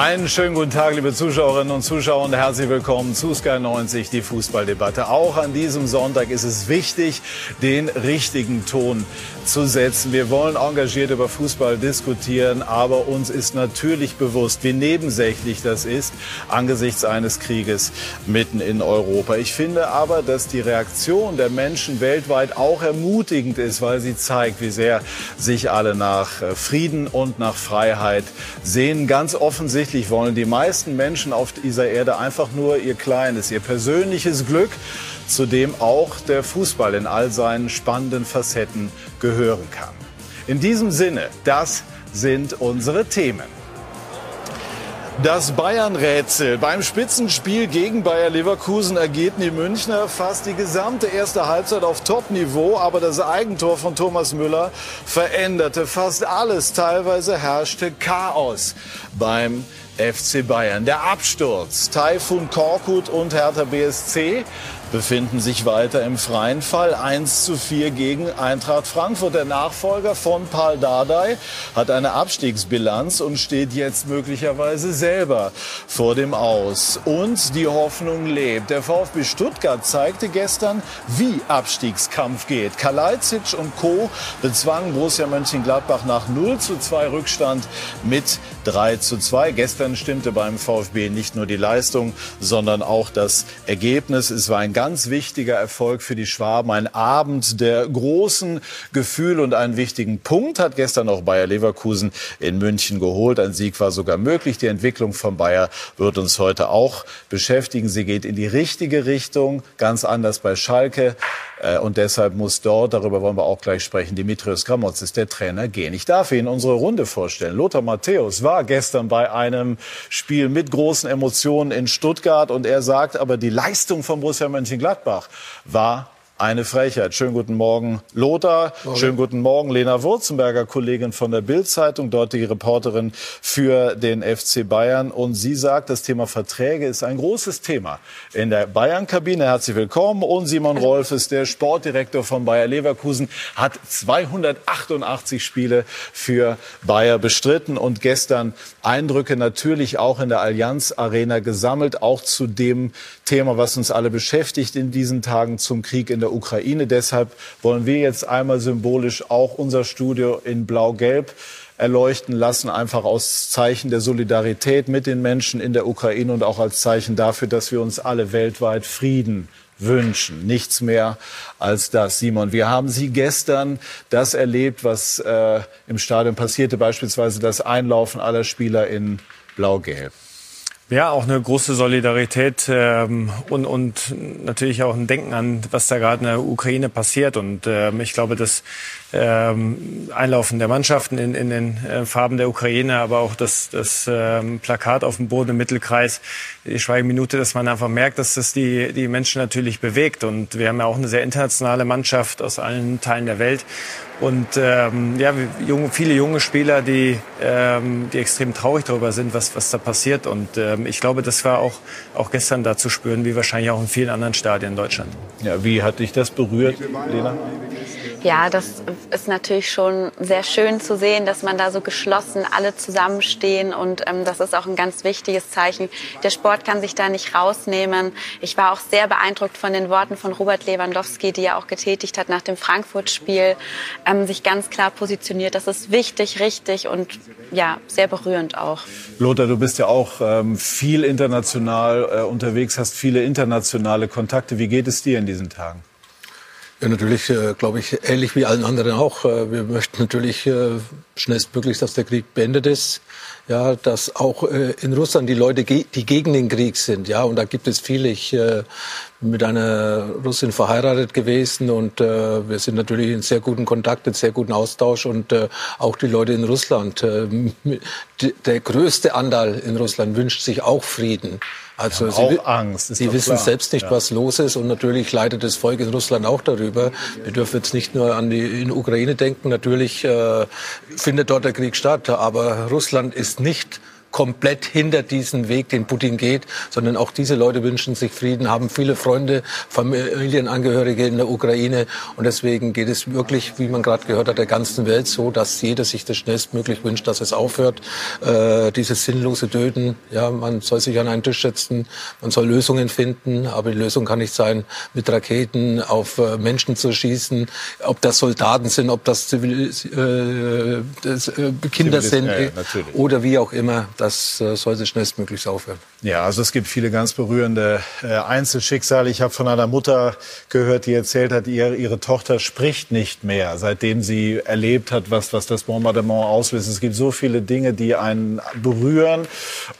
Einen schönen guten Tag, liebe Zuschauerinnen und Zuschauer und herzlich willkommen zu Sky 90, die Fußballdebatte. Auch an diesem Sonntag ist es wichtig, den richtigen Ton zu setzen. Wir wollen engagiert über Fußball diskutieren, aber uns ist natürlich bewusst, wie nebensächlich das ist angesichts eines Krieges mitten in Europa. Ich finde aber, dass die Reaktion der Menschen weltweit auch ermutigend ist, weil sie zeigt, wie sehr sich alle nach Frieden und nach Freiheit sehen. Ganz offensichtlich wollen die meisten Menschen auf dieser Erde einfach nur ihr kleines, ihr persönliches Glück, zu dem auch der Fußball in all seinen spannenden Facetten gehören kann. In diesem Sinne, das sind unsere Themen. Das Bayern-Rätsel. Beim Spitzenspiel gegen Bayer Leverkusen ergeben die Münchner fast die gesamte erste Halbzeit auf Top-Niveau. Aber das Eigentor von Thomas Müller veränderte fast alles. Teilweise herrschte Chaos beim FC Bayern. Der Absturz. Taifun Korkut und Hertha BSC befinden sich weiter im freien Fall. 1 zu 4 gegen Eintracht Frankfurt. Der Nachfolger von Paul Dardai hat eine Abstiegsbilanz und steht jetzt möglicherweise selber vor dem Aus. Und die Hoffnung lebt. Der VfB Stuttgart zeigte gestern, wie Abstiegskampf geht. Kalajdzic und Co. bezwangen Borussia Mönchengladbach nach 0 zu 2 Rückstand mit 3 zu 2. Gestern stimmte beim VfB nicht nur die Leistung, sondern auch das Ergebnis. Es war ein ganz wichtiger Erfolg für die Schwaben. Ein Abend der großen Gefühle und einen wichtigen Punkt hat gestern auch Bayer Leverkusen in München geholt. Ein Sieg war sogar möglich. Die Entwicklung von Bayer wird uns heute auch beschäftigen. Sie geht in die richtige Richtung, ganz anders bei Schalke. Äh, und deshalb muss dort, darüber wollen wir auch gleich sprechen, Dimitrios Gramotzis, der Trainer, gehen. Ich darf Ihnen unsere Runde vorstellen. Lothar Matthäus war gestern bei einem Spiel mit großen Emotionen in Stuttgart und er sagt aber, die Leistung von Borussia Mönchengladbach Mönchengladbach war eine Frechheit. Schönen guten Morgen, Lothar. Morgen. Schönen guten Morgen, Lena Wurzenberger, Kollegin von der Bild-Zeitung, dortige Reporterin für den FC Bayern. Und sie sagt, das Thema Verträge ist ein großes Thema in der Bayern-Kabine. Herzlich willkommen. Und Simon Rolf ist der Sportdirektor von Bayer Leverkusen, hat 288 Spiele für Bayer bestritten und gestern Eindrücke natürlich auch in der Allianz Arena gesammelt, auch zu dem Thema, was uns alle beschäftigt in diesen Tagen zum Krieg in der Ukraine. Deshalb wollen wir jetzt einmal symbolisch auch unser Studio in Blau-Gelb erleuchten lassen, einfach aus Zeichen der Solidarität mit den Menschen in der Ukraine und auch als Zeichen dafür, dass wir uns alle weltweit Frieden wünschen. Nichts mehr als das. Simon, wir haben Sie gestern das erlebt, was äh, im Stadion passierte, beispielsweise das Einlaufen aller Spieler in Blau-Gelb. Ja, auch eine große Solidarität ähm, und, und natürlich auch ein Denken an, was da gerade in der Ukraine passiert. Und ähm, ich glaube, das ähm, Einlaufen der Mannschaften in, in den äh, Farben der Ukraine, aber auch das, das ähm, Plakat auf dem Boden im Mittelkreis, die Schweigeminute, dass man einfach merkt, dass das die, die Menschen natürlich bewegt. Und wir haben ja auch eine sehr internationale Mannschaft aus allen Teilen der Welt. Und ähm, ja, junge, viele junge Spieler, die, ähm, die extrem traurig darüber sind, was, was da passiert. Und ähm, ich glaube, das war auch, auch gestern da zu spüren, wie wahrscheinlich auch in vielen anderen Stadien in Deutschland. Ja, wie hat dich das berührt, Lena? Ja, das ist natürlich schon sehr schön zu sehen, dass man da so geschlossen alle zusammenstehen und ähm, das ist auch ein ganz wichtiges Zeichen. Der Sport kann sich da nicht rausnehmen. Ich war auch sehr beeindruckt von den Worten von Robert Lewandowski, die er auch getätigt hat nach dem Frankfurt-Spiel, ähm, sich ganz klar positioniert. Das ist wichtig, richtig und ja, sehr berührend auch. Lothar, du bist ja auch ähm, viel international äh, unterwegs, hast viele internationale Kontakte. Wie geht es dir in diesen Tagen? Ja, natürlich, äh, glaube ich, ähnlich wie allen anderen auch. Äh, wir möchten natürlich äh, schnellstmöglich, dass der Krieg beendet ist. Ja, dass auch äh, in Russland die Leute, ge die gegen den Krieg sind. Ja, und da gibt es viele. Ich äh, mit einer Russin verheiratet gewesen und äh, wir sind natürlich in sehr guten Kontakt, in sehr guten Austausch und äh, auch die Leute in Russland. Äh, der größte Anteil in Russland wünscht sich auch Frieden. Also sie, auch Angst. sie wissen klar. selbst nicht, ja. was los ist und natürlich leidet das Volk in Russland auch darüber. Wir dürfen jetzt nicht nur an die in Ukraine denken. Natürlich äh, findet dort der Krieg statt, aber Russland ist nicht komplett hinter diesen Weg, den Putin geht, sondern auch diese Leute wünschen sich Frieden, haben viele Freunde, Familienangehörige in der Ukraine. Und deswegen geht es wirklich, wie man gerade gehört hat, der ganzen Welt so, dass jeder sich das schnellstmöglich wünscht, dass es aufhört, äh, dieses sinnlose Töten. Ja, man soll sich an einen Tisch setzen, man soll Lösungen finden, aber die Lösung kann nicht sein, mit Raketen auf äh, Menschen zu schießen, ob das Soldaten sind, ob das, Zivil äh, das äh, Kinder Zivilist, sind ja, oder wie auch immer das äh, sollte schnellstmöglich aufhören. Ja, also es gibt viele ganz berührende äh, Einzelschicksale. Ich habe von einer Mutter gehört, die erzählt hat, ihr, ihre Tochter spricht nicht mehr, seitdem sie erlebt hat, was, was das Bombardement auslöst. Es gibt so viele Dinge, die einen berühren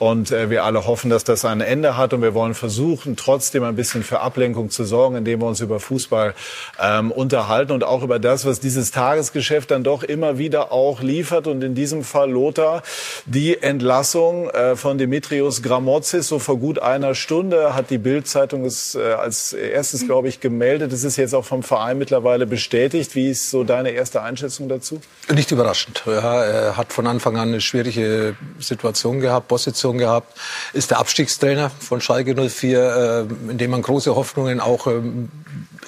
und äh, wir alle hoffen, dass das ein Ende hat und wir wollen versuchen, trotzdem ein bisschen für Ablenkung zu sorgen, indem wir uns über Fußball ähm, unterhalten und auch über das, was dieses Tagesgeschäft dann doch immer wieder auch liefert und in diesem Fall Lothar die Entlassung äh, von Dimitrios Gramotzis so vor gut einer Stunde hat die Bild-Zeitung es äh, als erstes, glaube ich, gemeldet. Es ist jetzt auch vom Verein mittlerweile bestätigt. Wie ist so deine erste Einschätzung dazu? Nicht überraschend. Ja, er hat von Anfang an eine schwierige Situation gehabt, Position gehabt. Ist der Abstiegstrainer von Schalke 04, äh, in dem man große Hoffnungen auch ähm,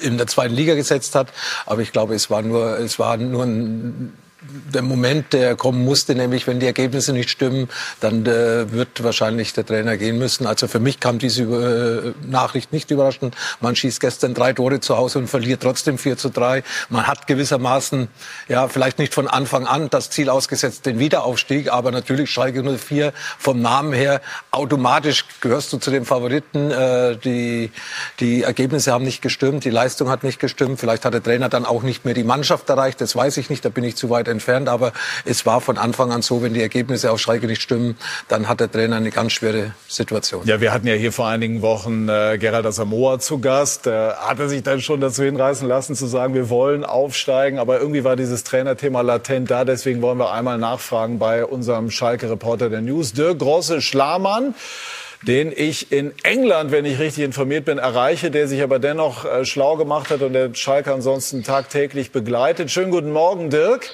in der zweiten Liga gesetzt hat. Aber ich glaube, es war nur, es war nur ein der Moment, der kommen musste, nämlich wenn die Ergebnisse nicht stimmen, dann äh, wird wahrscheinlich der Trainer gehen müssen. Also für mich kam diese äh, Nachricht nicht überraschend. Man schießt gestern drei Tore zu Hause und verliert trotzdem 4 zu 3. Man hat gewissermaßen, ja, vielleicht nicht von Anfang an das Ziel ausgesetzt, den Wiederaufstieg, aber natürlich Schalke 04 vom Namen her automatisch gehörst du zu den Favoriten. Äh, die, die Ergebnisse haben nicht gestimmt, die Leistung hat nicht gestimmt. Vielleicht hat der Trainer dann auch nicht mehr die Mannschaft erreicht, das weiß ich nicht, da bin ich zu weit entfernt, aber es war von Anfang an so, wenn die Ergebnisse auf Schalke nicht stimmen, dann hat der Trainer eine ganz schwere Situation. Ja, wir hatten ja hier vor einigen Wochen äh, Gerald Asamoah zu Gast. Äh, hat er sich dann schon dazu hinreißen lassen, zu sagen, wir wollen aufsteigen, aber irgendwie war dieses Trainerthema latent da. Deswegen wollen wir einmal nachfragen bei unserem Schalke-Reporter der News, Dirk Grosse-Schlamann den ich in England, wenn ich richtig informiert bin, erreiche, der sich aber dennoch äh, schlau gemacht hat und der Schalke ansonsten tagtäglich begleitet. Schönen guten Morgen, Dirk.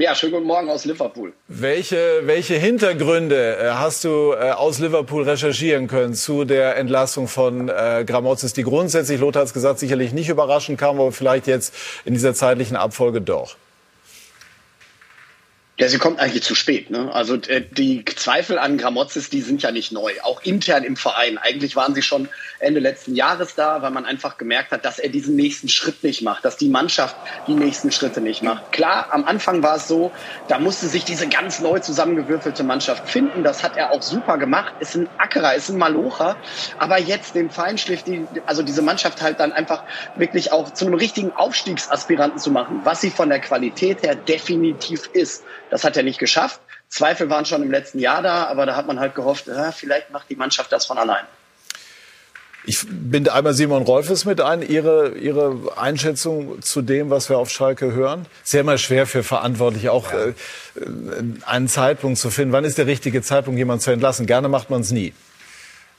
Ja, schönen guten Morgen aus Liverpool. Welche, welche Hintergründe äh, hast du äh, aus Liverpool recherchieren können zu der Entlassung von äh, Gramozis, die grundsätzlich, Lothar hat es gesagt, sicherlich nicht überraschend kam, aber vielleicht jetzt in dieser zeitlichen Abfolge doch? Ja, sie kommt eigentlich zu spät. Ne? Also äh, die Zweifel an Gramozis, die sind ja nicht neu, auch intern im Verein. Eigentlich waren sie schon Ende letzten Jahres da, weil man einfach gemerkt hat, dass er diesen nächsten Schritt nicht macht, dass die Mannschaft die nächsten Schritte nicht macht. Klar, am Anfang war es so, da musste sich diese ganz neu zusammengewürfelte Mannschaft finden. Das hat er auch super gemacht. Ist ein Ackerer, ist ein Malocher. Aber jetzt den Feinschliff, die, also diese Mannschaft halt dann einfach wirklich auch zu einem richtigen Aufstiegsaspiranten zu machen, was sie von der Qualität her definitiv ist. Das hat er nicht geschafft. Zweifel waren schon im letzten Jahr da, aber da hat man halt gehofft, ja, vielleicht macht die Mannschaft das von allein. Ich binde einmal Simon Rolfes mit ein. Ihre, Ihre Einschätzung zu dem, was wir auf Schalke hören? Sehr mal schwer für Verantwortliche, auch ja. äh, einen Zeitpunkt zu finden. Wann ist der richtige Zeitpunkt, jemanden zu entlassen? Gerne macht man es nie.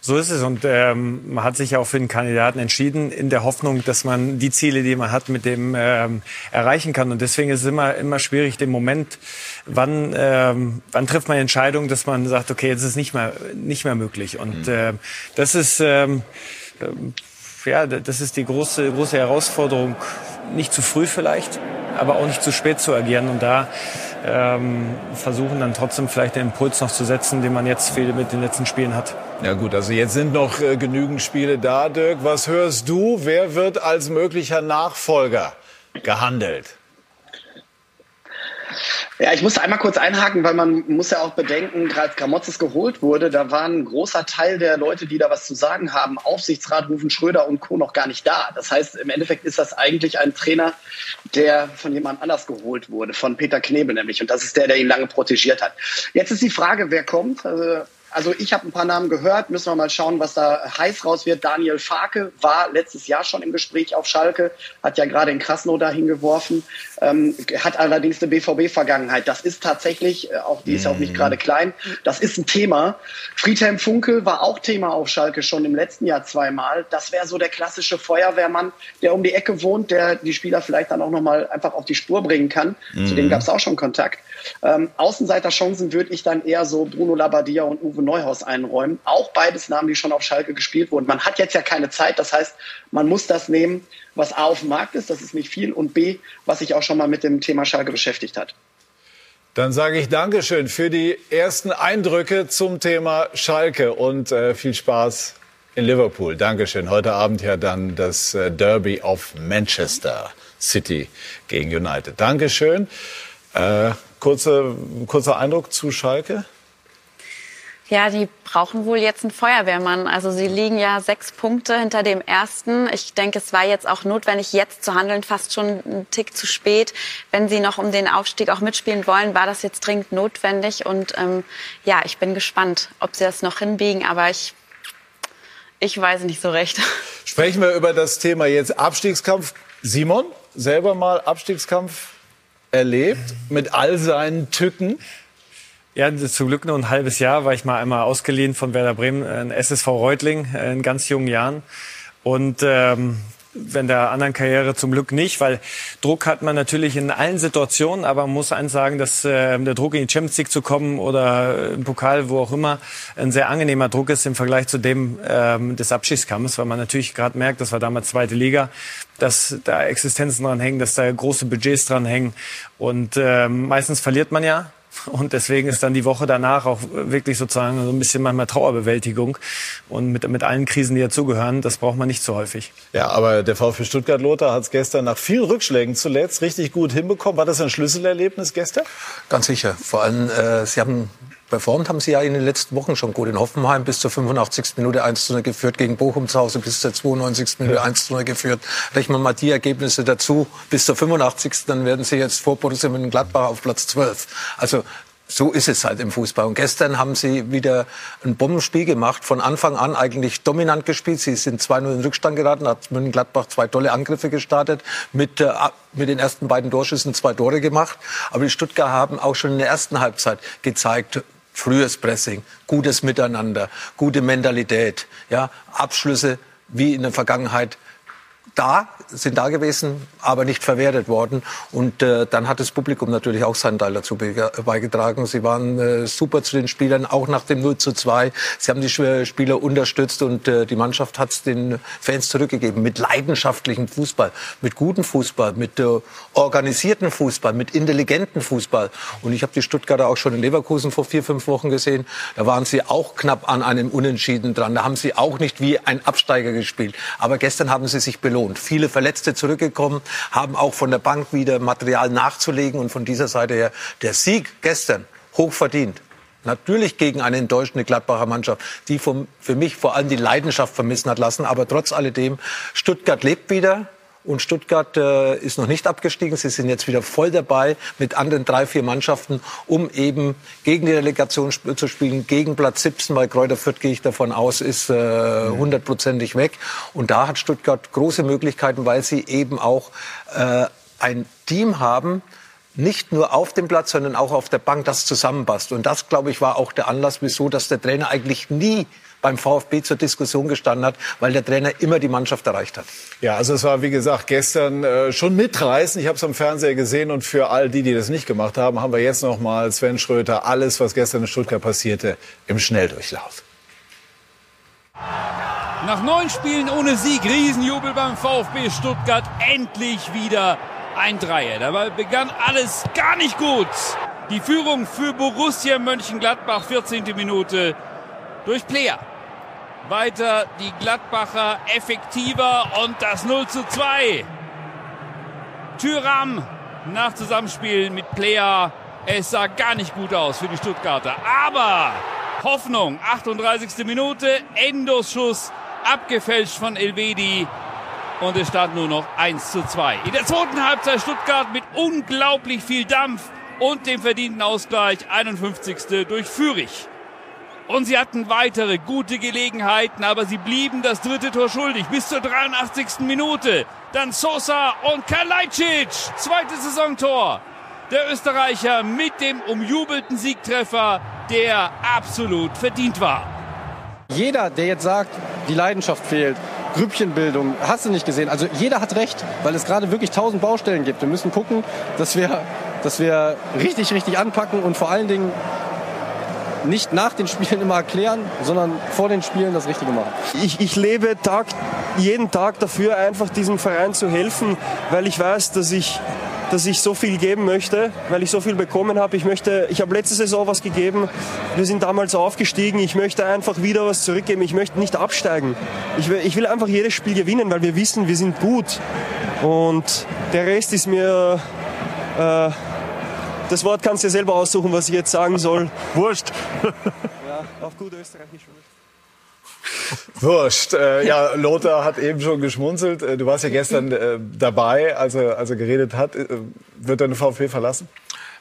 So ist es und ähm, man hat sich auch für den Kandidaten entschieden in der Hoffnung, dass man die Ziele, die man hat, mit dem ähm, erreichen kann. Und deswegen ist es immer immer schwierig, den Moment, wann ähm, wann trifft man Entscheidungen, dass man sagt, okay, jetzt ist es nicht mehr nicht mehr möglich. Und äh, das ist ähm, äh, ja, das ist die große große Herausforderung. Nicht zu früh vielleicht, aber auch nicht zu spät zu agieren. Und da ähm, versuchen dann trotzdem vielleicht den Impuls noch zu setzen, den man jetzt viel mit den letzten Spielen hat. Ja gut, also jetzt sind noch äh, genügend Spiele da, Dirk. Was hörst du? Wer wird als möglicher Nachfolger gehandelt? Ja, ich muss einmal kurz einhaken, weil man muss ja auch bedenken, gerade als Gramotzes geholt wurde, da war ein großer Teil der Leute, die da was zu sagen haben, Aufsichtsrat, Rufen Schröder und Co. noch gar nicht da. Das heißt, im Endeffekt ist das eigentlich ein Trainer, der von jemand anders geholt wurde, von Peter Knebel nämlich. Und das ist der, der ihn lange protegiert hat. Jetzt ist die Frage, wer kommt. Also Also ich habe ein paar Namen gehört, müssen wir mal schauen, was da heiß raus wird. Daniel Farke war letztes Jahr schon im Gespräch auf Schalke, hat ja gerade in Krasnow dahin geworfen, ähm, hat allerdings eine BVB-Vergangenheit. Das ist tatsächlich, äh, auch die ist auch nicht mhm. gerade klein, das ist ein Thema. Friedhelm Funkel war auch Thema auf Schalke schon im letzten Jahr zweimal. Das wäre so der klassische Feuerwehrmann, der um die Ecke wohnt, der die Spieler vielleicht dann auch nochmal einfach auf die Spur bringen kann. Mhm. Zu dem gab es auch schon Kontakt. Ähm, Außenseiterchancen würde ich dann eher so Bruno Labbadia und Uwe Neuhaus einräumen. Auch beides Namen, die schon auf Schalke gespielt wurden. Man hat jetzt ja keine Zeit, das heißt, man muss das nehmen, was A auf dem Markt ist, das ist nicht viel, und B, was sich auch schon mal mit dem Thema Schalke beschäftigt hat. Dann sage ich Dankeschön für die ersten Eindrücke zum Thema Schalke und äh, viel Spaß in Liverpool. Dankeschön. Heute Abend ja dann das äh, Derby of Manchester City gegen United. Dankeschön. Äh, kurze, kurzer Eindruck zu Schalke. Ja, die brauchen wohl jetzt einen Feuerwehrmann. Also sie liegen ja sechs Punkte hinter dem ersten. Ich denke, es war jetzt auch notwendig, jetzt zu handeln, fast schon ein Tick zu spät. Wenn sie noch um den Aufstieg auch mitspielen wollen, war das jetzt dringend notwendig. Und ähm, ja, ich bin gespannt, ob sie das noch hinbiegen. Aber ich, ich weiß nicht so recht. Sprechen wir über das Thema jetzt Abstiegskampf. Simon, selber mal Abstiegskampf erlebt mit all seinen Tücken. Ja, zum Glück nur ein halbes Jahr war ich mal einmal ausgeliehen von Werder Bremen, ein SSV Reutling in ganz jungen Jahren. Und ähm, wenn der anderen Karriere zum Glück nicht, weil Druck hat man natürlich in allen Situationen, aber man muss eins sagen, dass äh, der Druck in die Champions League zu kommen oder im Pokal, wo auch immer, ein sehr angenehmer Druck ist im Vergleich zu dem ähm, des Abschiedskampfs, weil man natürlich gerade merkt, das war damals zweite Liga, dass da Existenzen dran hängen, dass da große Budgets dran hängen und äh, meistens verliert man ja und deswegen ist dann die Woche danach auch wirklich sozusagen so ein bisschen manchmal Trauerbewältigung. Und mit, mit allen Krisen, die dazugehören, das braucht man nicht so häufig. Ja, aber der VfB Stuttgart Lothar hat es gestern nach vielen Rückschlägen zuletzt richtig gut hinbekommen. War das ein Schlüsselerlebnis gestern? Ganz sicher. Vor allem, äh, Sie haben performt haben sie ja in den letzten Wochen schon gut. In Hoffenheim bis zur 85. Minute 1 zu 0 geführt, gegen Bochum zu Hause bis zur 92. Minute ja. 1 zu 0 geführt. Rechnen wir mal die Ergebnisse dazu bis zur 85. Dann werden sie jetzt vor Borussia Mönchengladbach auf Platz 12. Also so ist es halt im Fußball. Und gestern haben sie wieder ein Bombenspiel gemacht, von Anfang an eigentlich dominant gespielt. Sie sind 2-0 in Rückstand geraten, hat Mönchengladbach zwei tolle Angriffe gestartet, mit, äh, mit den ersten beiden Torschüssen zwei Tore gemacht. Aber die Stuttgart haben auch schon in der ersten Halbzeit gezeigt, frühes Pressing, gutes Miteinander, gute Mentalität, ja, Abschlüsse wie in der Vergangenheit da, sind da gewesen, aber nicht verwertet worden. Und äh, dann hat das Publikum natürlich auch seinen Teil dazu beigetragen. Sie waren äh, super zu den Spielern, auch nach dem 0 zu 2. Sie haben die Spieler unterstützt und äh, die Mannschaft hat es den Fans zurückgegeben. Mit leidenschaftlichem Fußball, mit gutem Fußball, mit äh, organisierten Fußball, mit intelligentem Fußball. Und ich habe die Stuttgarter auch schon in Leverkusen vor vier, fünf Wochen gesehen. Da waren sie auch knapp an einem Unentschieden dran. Da haben sie auch nicht wie ein Absteiger gespielt. Aber gestern haben sie sich belohnt belohnt. Viele Verletzte zurückgekommen, haben auch von der Bank wieder Material nachzulegen. Und von dieser Seite her der Sieg gestern hoch verdient. Natürlich gegen eine enttäuschende Gladbacher Mannschaft, die vom, für mich vor allem die Leidenschaft vermissen hat lassen. Aber trotz alledem, Stuttgart lebt wieder. Und Stuttgart äh, ist noch nicht abgestiegen. Sie sind jetzt wieder voll dabei mit anderen drei, vier Mannschaften, um eben gegen die Relegation sp zu spielen, gegen Platz 17, weil Kräuter Fürth, gehe ich davon aus, ist äh, hundertprozentig weg. Und da hat Stuttgart große Möglichkeiten, weil sie eben auch äh, ein Team haben, nicht nur auf dem Platz, sondern auch auf der Bank, das zusammenpasst. Und das, glaube ich, war auch der Anlass, wieso, dass der Trainer eigentlich nie beim VfB zur Diskussion gestanden hat, weil der Trainer immer die Mannschaft erreicht hat. Ja, also es war wie gesagt gestern äh, schon mitreißen. Ich habe es am Fernseher gesehen und für all die, die das nicht gemacht haben, haben wir jetzt noch mal Sven Schröter alles, was gestern in Stuttgart passierte, im Schnelldurchlauf. Nach neun Spielen ohne Sieg, Riesenjubel beim VfB Stuttgart, endlich wieder ein Dreier. Dabei begann alles gar nicht gut. Die Führung für Borussia Mönchengladbach, 14. Minute durch Player. Weiter die Gladbacher effektiver und das 0 zu 2. Tyram nach Zusammenspiel mit Player. Es sah gar nicht gut aus für die Stuttgarter. Aber Hoffnung, 38. Minute, Endos Schuss, abgefälscht von Elvedi. Und es stand nur noch 1 zu 2. In der zweiten Halbzeit Stuttgart mit unglaublich viel Dampf und dem verdienten Ausgleich 51. durch Fürich. Und sie hatten weitere gute Gelegenheiten, aber sie blieben das dritte Tor schuldig bis zur 83. Minute. Dann Sosa und Kalajdzic, zweites Saisontor. Der Österreicher mit dem umjubelten Siegtreffer, der absolut verdient war. Jeder, der jetzt sagt, die Leidenschaft fehlt, Grüppchenbildung, hast du nicht gesehen. Also jeder hat recht, weil es gerade wirklich tausend Baustellen gibt. Wir müssen gucken, dass wir, dass wir richtig, richtig anpacken und vor allen Dingen nicht nach den Spielen immer erklären, sondern vor den Spielen das Richtige machen. Ich, ich lebe Tag, jeden Tag dafür, einfach diesem Verein zu helfen, weil ich weiß, dass ich dass ich so viel geben möchte, weil ich so viel bekommen habe. Ich möchte, ich habe letzte Saison was gegeben. Wir sind damals aufgestiegen. Ich möchte einfach wieder was zurückgeben. Ich möchte nicht absteigen. Ich will, ich will einfach jedes Spiel gewinnen, weil wir wissen, wir sind gut. Und der Rest ist mir äh, das Wort kannst du dir selber aussuchen, was ich jetzt sagen soll. Wurscht. Ja, auf gut österreichisch. Wurscht. Äh, ja, Lothar hat eben schon geschmunzelt. Äh, du warst ja gestern äh, dabei, als er, als er geredet hat. Äh, wird er den VfB verlassen?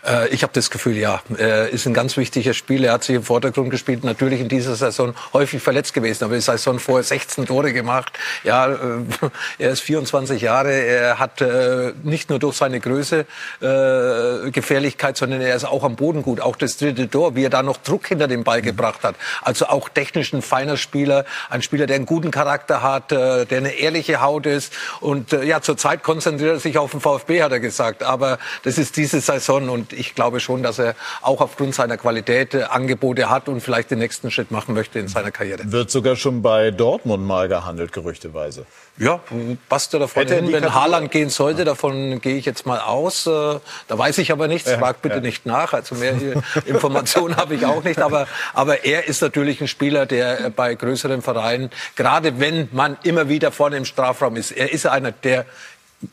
Äh, ich habe das Gefühl, ja, er ist ein ganz wichtiger Spieler. Er hat sich im Vordergrund gespielt. Natürlich in dieser Saison häufig verletzt gewesen, aber die Saison vorher 16 Tore gemacht. Ja, äh, er ist 24 Jahre. Er hat äh, nicht nur durch seine Größe äh, Gefährlichkeit, sondern er ist auch am Boden gut. Auch das dritte Tor, wie er da noch Druck hinter dem Ball gebracht hat. Also auch technisch ein feiner Spieler, ein Spieler, der einen guten Charakter hat, äh, der eine ehrliche Haut ist. Und äh, ja, zurzeit konzentriert er sich auf den VfB, hat er gesagt. Aber das ist diese Saison und ich glaube schon, dass er auch aufgrund seiner Qualität äh, Angebote hat und vielleicht den nächsten Schritt machen möchte in seiner Karriere. Wird sogar schon bei Dortmund mal gehandelt, gerüchteweise. Ja, passt ja davon Hätte er hin, wenn Haaland gehen sollte, davon gehe ich jetzt mal aus. Äh, Da weiß ich aber nichts, frag bitte ja. nicht nach. Also mehr Informationen habe ich auch nicht. Aber, aber er ist natürlich ein Spieler, der äh, bei größeren Vereinen, gerade wenn man immer wieder vorne im Strafraum ist, er ist einer, der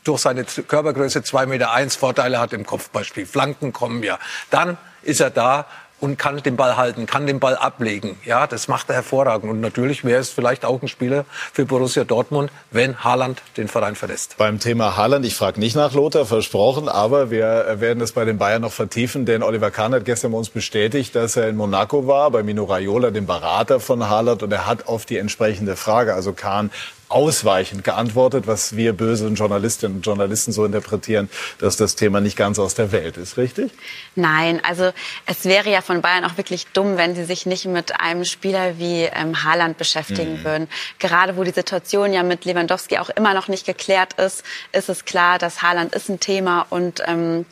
durch seine Körpergröße 2,1 Meter eins Vorteile hat im Kopfballspiel. Flanken kommen ja. Dann ist er da und kann den Ball halten, kann den Ball ablegen. Ja, das macht er hervorragend. Und natürlich wäre es vielleicht auch ein Spieler für Borussia Dortmund, wenn Haaland den Verein verlässt. Beim Thema Haaland, ich frage nicht nach Lothar, versprochen, aber wir werden es bei den Bayern noch vertiefen, denn Oliver Kahn hat gestern bei uns bestätigt, dass er in Monaco war, bei Mino Raiola, dem Berater von Haaland, und er hat auf die entsprechende Frage, also Kahn, ausweichend geantwortet, was wir bösen Journalistinnen und Journalisten so interpretieren, dass das Thema nicht ganz aus der Welt ist, richtig? Nein, also es wäre ja von Bayern auch wirklich dumm, wenn sie sich nicht mit einem Spieler wie ähm, Haaland beschäftigen würden. Gerade wo die Situation ja mit Lewandowski auch immer noch nicht geklärt ist, ist es klar, dass Haaland ist ein Thema und ähm,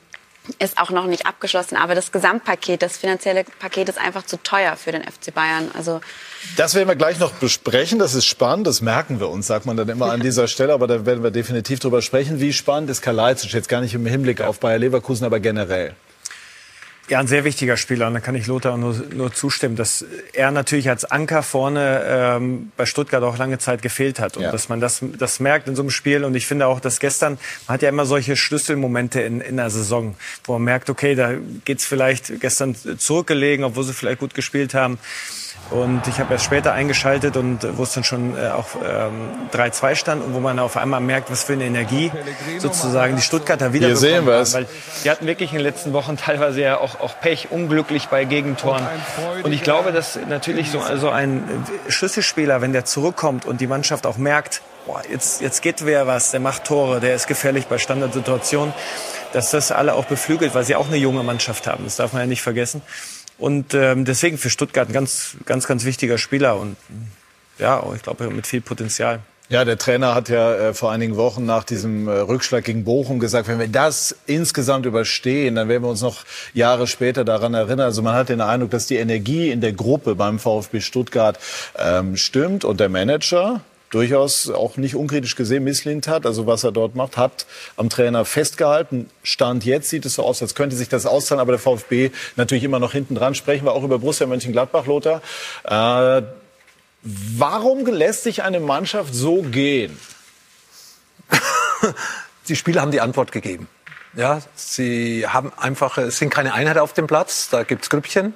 ist auch noch nicht abgeschlossen. Aber das Gesamtpaket, das finanzielle Paket ist einfach zu teuer für den FC Bayern. Also Das werden wir gleich noch besprechen. Das ist spannend. Das merken wir uns, sagt man dann immer an dieser Stelle. Aber da werden wir definitiv drüber sprechen. Wie spannend ist Kalajdzic jetzt gar nicht im Hinblick auf Bayer Leverkusen, aber generell? Ja, ein sehr wichtiger Spieler. Und da kann ich Lothar nur, nur zustimmen, dass er natürlich als Anker vorne ähm, bei Stuttgart auch lange Zeit gefehlt hat. Und Ja. dass man das, das merkt in so einem Spiel. Und ich finde auch, dass gestern, man hat ja immer solche Schlüsselmomente in, in der Saison, wo man merkt, okay, da geht's vielleicht gestern zurückgelegen, obwohl sie vielleicht gut gespielt haben. Und ich habe erst später eingeschaltet und äh, wo es dann schon äh, auch ähm, 3-2 stand und wo man auf einmal merkt, was für eine Energie sozusagen die Stuttgarter wieder Hier sehen wir es. Weil die hatten wirklich in den letzten Wochen teilweise ja auch, auch Pech, unglücklich bei Gegentoren. Und ich glaube, dass natürlich so also ein Schlüsselspieler, wenn der zurückkommt und die Mannschaft auch merkt, boah, jetzt, jetzt geht wer was, der macht Tore, der ist gefährlich bei Standardsituationen, dass das alle auch beflügelt, weil sie auch eine junge Mannschaft haben. Das darf man ja nicht vergessen. Und ähm, deswegen für Stuttgart ein ganz, ganz, ganz wichtiger Spieler und ja, ich glaube mit viel Potenzial. Ja, der Trainer hat ja äh, vor einigen Wochen nach diesem äh, Rückschlag gegen Bochum gesagt, wenn wir das insgesamt überstehen, dann werden wir uns noch Jahre später daran erinnern. Also man hat den Eindruck, dass die Energie in der Gruppe beim VfB Stuttgart ähm, stimmt und der Manager durchaus auch nicht unkritisch gesehen misslint hat. Also was er dort macht, hat am Trainer festgehalten. Stand jetzt sieht es so aus, als könnte sich das auszahlen, aber der VfB natürlich immer noch hinten dran. Sprechen wir auch über Borussia Mönchengladbach, Lothar. Äh, Warum lässt sich eine Mannschaft so gehen? Die Spieler haben die Antwort gegeben. Ja, sie haben einfach, es sind keine Einheit auf dem Platz, da gibt's Grüppchen.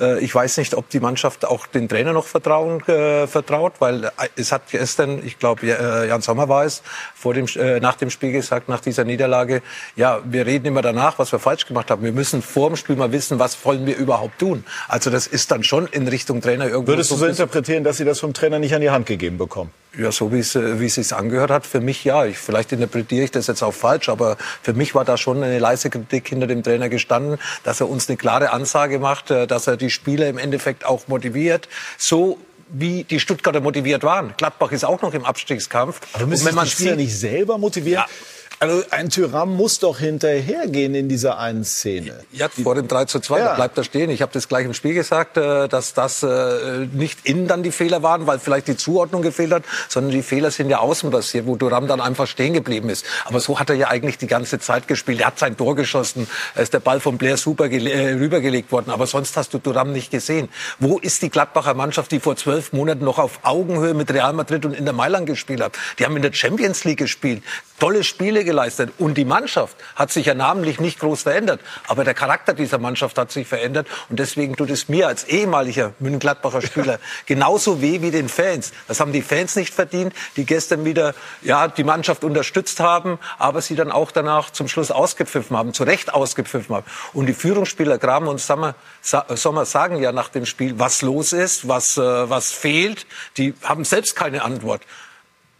Äh, ich weiß nicht, ob die Mannschaft auch den Trainer noch vertrauen, äh, vertraut, weil äh, es hat gestern, ich glaube, Jan Sommer war es, vor dem, nach dem Spiel gesagt, nach dieser Niederlage, ja, wir reden immer danach, was wir falsch gemacht haben. Wir müssen vor dem Spiel mal wissen, was wollen wir überhaupt tun. Also das ist dann schon in Richtung Trainer irgendwo. Würdest du so interpretieren, dass Sie das vom Trainer nicht an die Hand gegeben bekommen? Ja, so wie es, äh, wie es sich angehört hat, für mich ja. Ich, vielleicht interpretiere ich das jetzt auch falsch, aber für mich war da schon eine leise Kritik hinter dem Trainer gestanden, dass er uns eine klare Ansage macht, äh, dass er die Spieler im Endeffekt auch motiviert. So wie die Stuttgarter motiviert waren. Gladbach ist auch noch im Abstiegskampf. Aber müssen wenn man die Spieler nicht selber motivieren? Ja. Also ein Tyram muss doch hinterhergehen in dieser einen Szene. Ja, vor dem 3 zu 2, ja. da bleibt er stehen. Ich habe das gleich im Spiel gesagt, äh, dass das äh, nicht innen dann die Fehler waren, weil vielleicht die Zuordnung gefehlt hat, sondern die Fehler sind ja außen passiert, wo Thuram dann einfach stehen geblieben ist. Aber so hat er ja eigentlich die ganze Zeit gespielt. Er hat sein Tor geschossen, es ist der Ball von Blair super äh, rübergelegt worden. Aber sonst hast du Thuram nicht gesehen. Wo ist die Gladbacher Mannschaft, die vor zwölf Monaten noch auf Augenhöhe mit Real Madrid und in der Mailand gespielt hat? Die haben in der Champions League gespielt, tolle Spiele geleistet. Und die Mannschaft hat sich ja namentlich nicht groß verändert. Aber der Charakter dieser Mannschaft hat sich verändert. Und deswegen tut es mir als ehemaliger München-Gladbacher Spieler genauso weh wie den Fans. Das haben die Fans nicht verdient, die gestern wieder ja, die Mannschaft unterstützt haben, aber sie dann auch danach zum Schluss ausgepfiffen haben, zu Recht ausgepfiffen haben. Und die Führungsspieler Graben und Sommer, Sommer sagen ja nach dem Spiel, was los ist, was, äh, was fehlt. Die haben selbst keine Antwort.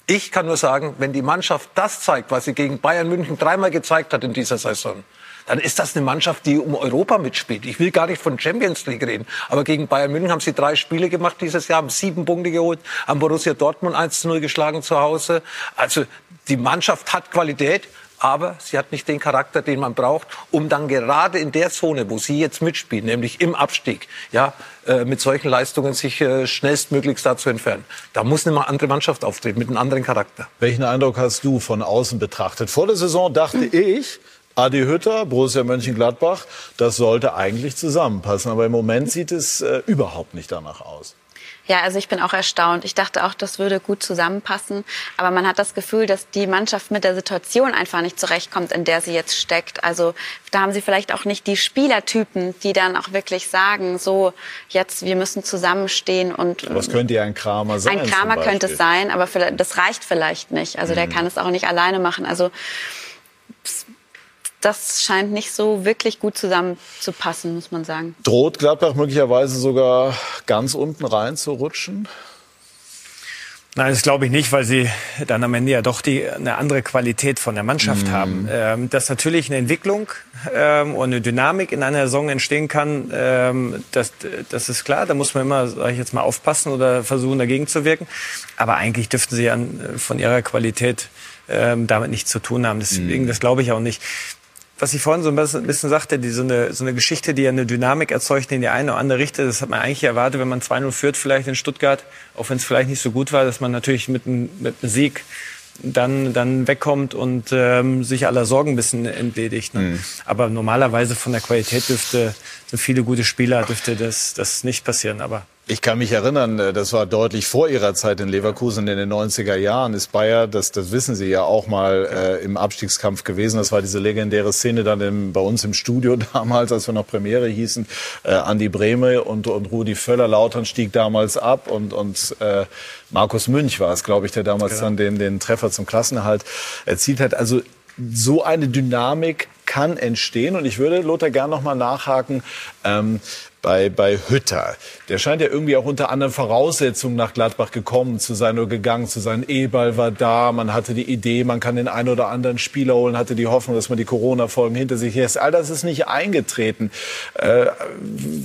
Ich kann nur sagen, wenn die Mannschaft das zeigt, was sie gegen Bayern München dreimal gezeigt hat in dieser Saison, dann ist das eine Mannschaft, die um Europa mitspielt. Ich will gar nicht von Champions League reden, aber gegen Bayern München haben sie drei Spiele gemacht dieses Jahr, haben sieben Punkte geholt, haben Borussia Dortmund 1 zu 0 geschlagen zu Hause. Also die Mannschaft hat Qualität, aber sie hat nicht den Charakter, den man braucht, um dann gerade in der Zone, wo sie jetzt mitspielen, nämlich im Abstieg, ja, äh, mit solchen Leistungen sich äh, schnellstmöglichst da zu entfernen. Da muss eine andere Mannschaft auftreten mit einem anderen Charakter. Welchen Eindruck hast du von außen betrachtet? Vor der Saison dachte hm. ich, Adi Hütter, Borussia Mönchengladbach, das sollte eigentlich zusammenpassen. Aber im Moment sieht es äh, überhaupt nicht danach aus. Ja, also ich bin auch erstaunt. Ich dachte auch, das würde gut zusammenpassen. Aber man hat das Gefühl, dass die Mannschaft mit der Situation einfach nicht zurechtkommt, in der sie jetzt steckt. Also da haben sie vielleicht auch nicht die Spielertypen, die dann auch wirklich sagen, so jetzt, wir müssen zusammenstehen und. Was könnte ja ein Kramer sein? Ein Kramer könnte es sein, aber das reicht vielleicht nicht. Also mhm. der kann es auch nicht alleine machen. Also das scheint nicht so wirklich gut zusammenzupassen, muss man sagen. Droht Gladbach möglicherweise sogar ganz unten rein zu rutschen? Nein, das glaube ich nicht, weil sie dann am Ende ja doch die, eine andere Qualität von der Mannschaft mm. haben. Ähm, dass natürlich eine Entwicklung ähm, und eine Dynamik in einer Saison entstehen kann, ähm, das, das ist klar. Da muss man immer, sage ich jetzt mal, aufpassen oder versuchen, dagegen zu wirken. Aber eigentlich dürften sie an, von ihrer Qualität ähm, damit nichts zu tun haben. Deswegen, mm. das glaube ich auch nicht was ich vorhin so ein bisschen sagte, die, so, eine, so eine Geschichte, die ja eine Dynamik erzeugt in die eine oder andere Richtung, das hat man eigentlich erwartet, wenn man 2-0 führt vielleicht in Stuttgart, auch wenn es vielleicht nicht so gut war, dass man natürlich mit einem, mit einem Sieg dann, dann wegkommt und ähm, sich aller Sorgen ein bisschen entledigt. Ne? Mhm. Aber normalerweise von der Qualität dürfte, so viele gute Spieler, dürfte das, das nicht passieren. Aber ich kann mich erinnern, äh, das war deutlich vor Ihrer Zeit in Leverkusen in den 90er Jahren. Ist Bayer, das, das wissen Sie ja auch mal, äh, im Abstiegskampf gewesen. Das war diese legendäre Szene dann im, bei uns im Studio damals, als wir noch Premiere hießen. Äh, Andi Brehme und, und Rudi Völler-Lautern stieg damals ab und, und äh, Markus Münch war es, glaube ich, der damals genau. dann den, den Treffer zum Klassenerhalt erzielt hat. Also so eine Dynamik kann entstehen. Und ich würde Lothar gern noch mal nachhaken. Ähm, bei, bei Hütter. Der scheint ja irgendwie auch unter anderen Voraussetzungen nach Gladbach gekommen zu sein oder gegangen zu sein. Eberl war da, man hatte die Idee, man kann den einen oder anderen Spieler holen, hatte die Hoffnung, dass man die Corona-Folgen hinter sich lässt. All das ist nicht eingetreten. Äh,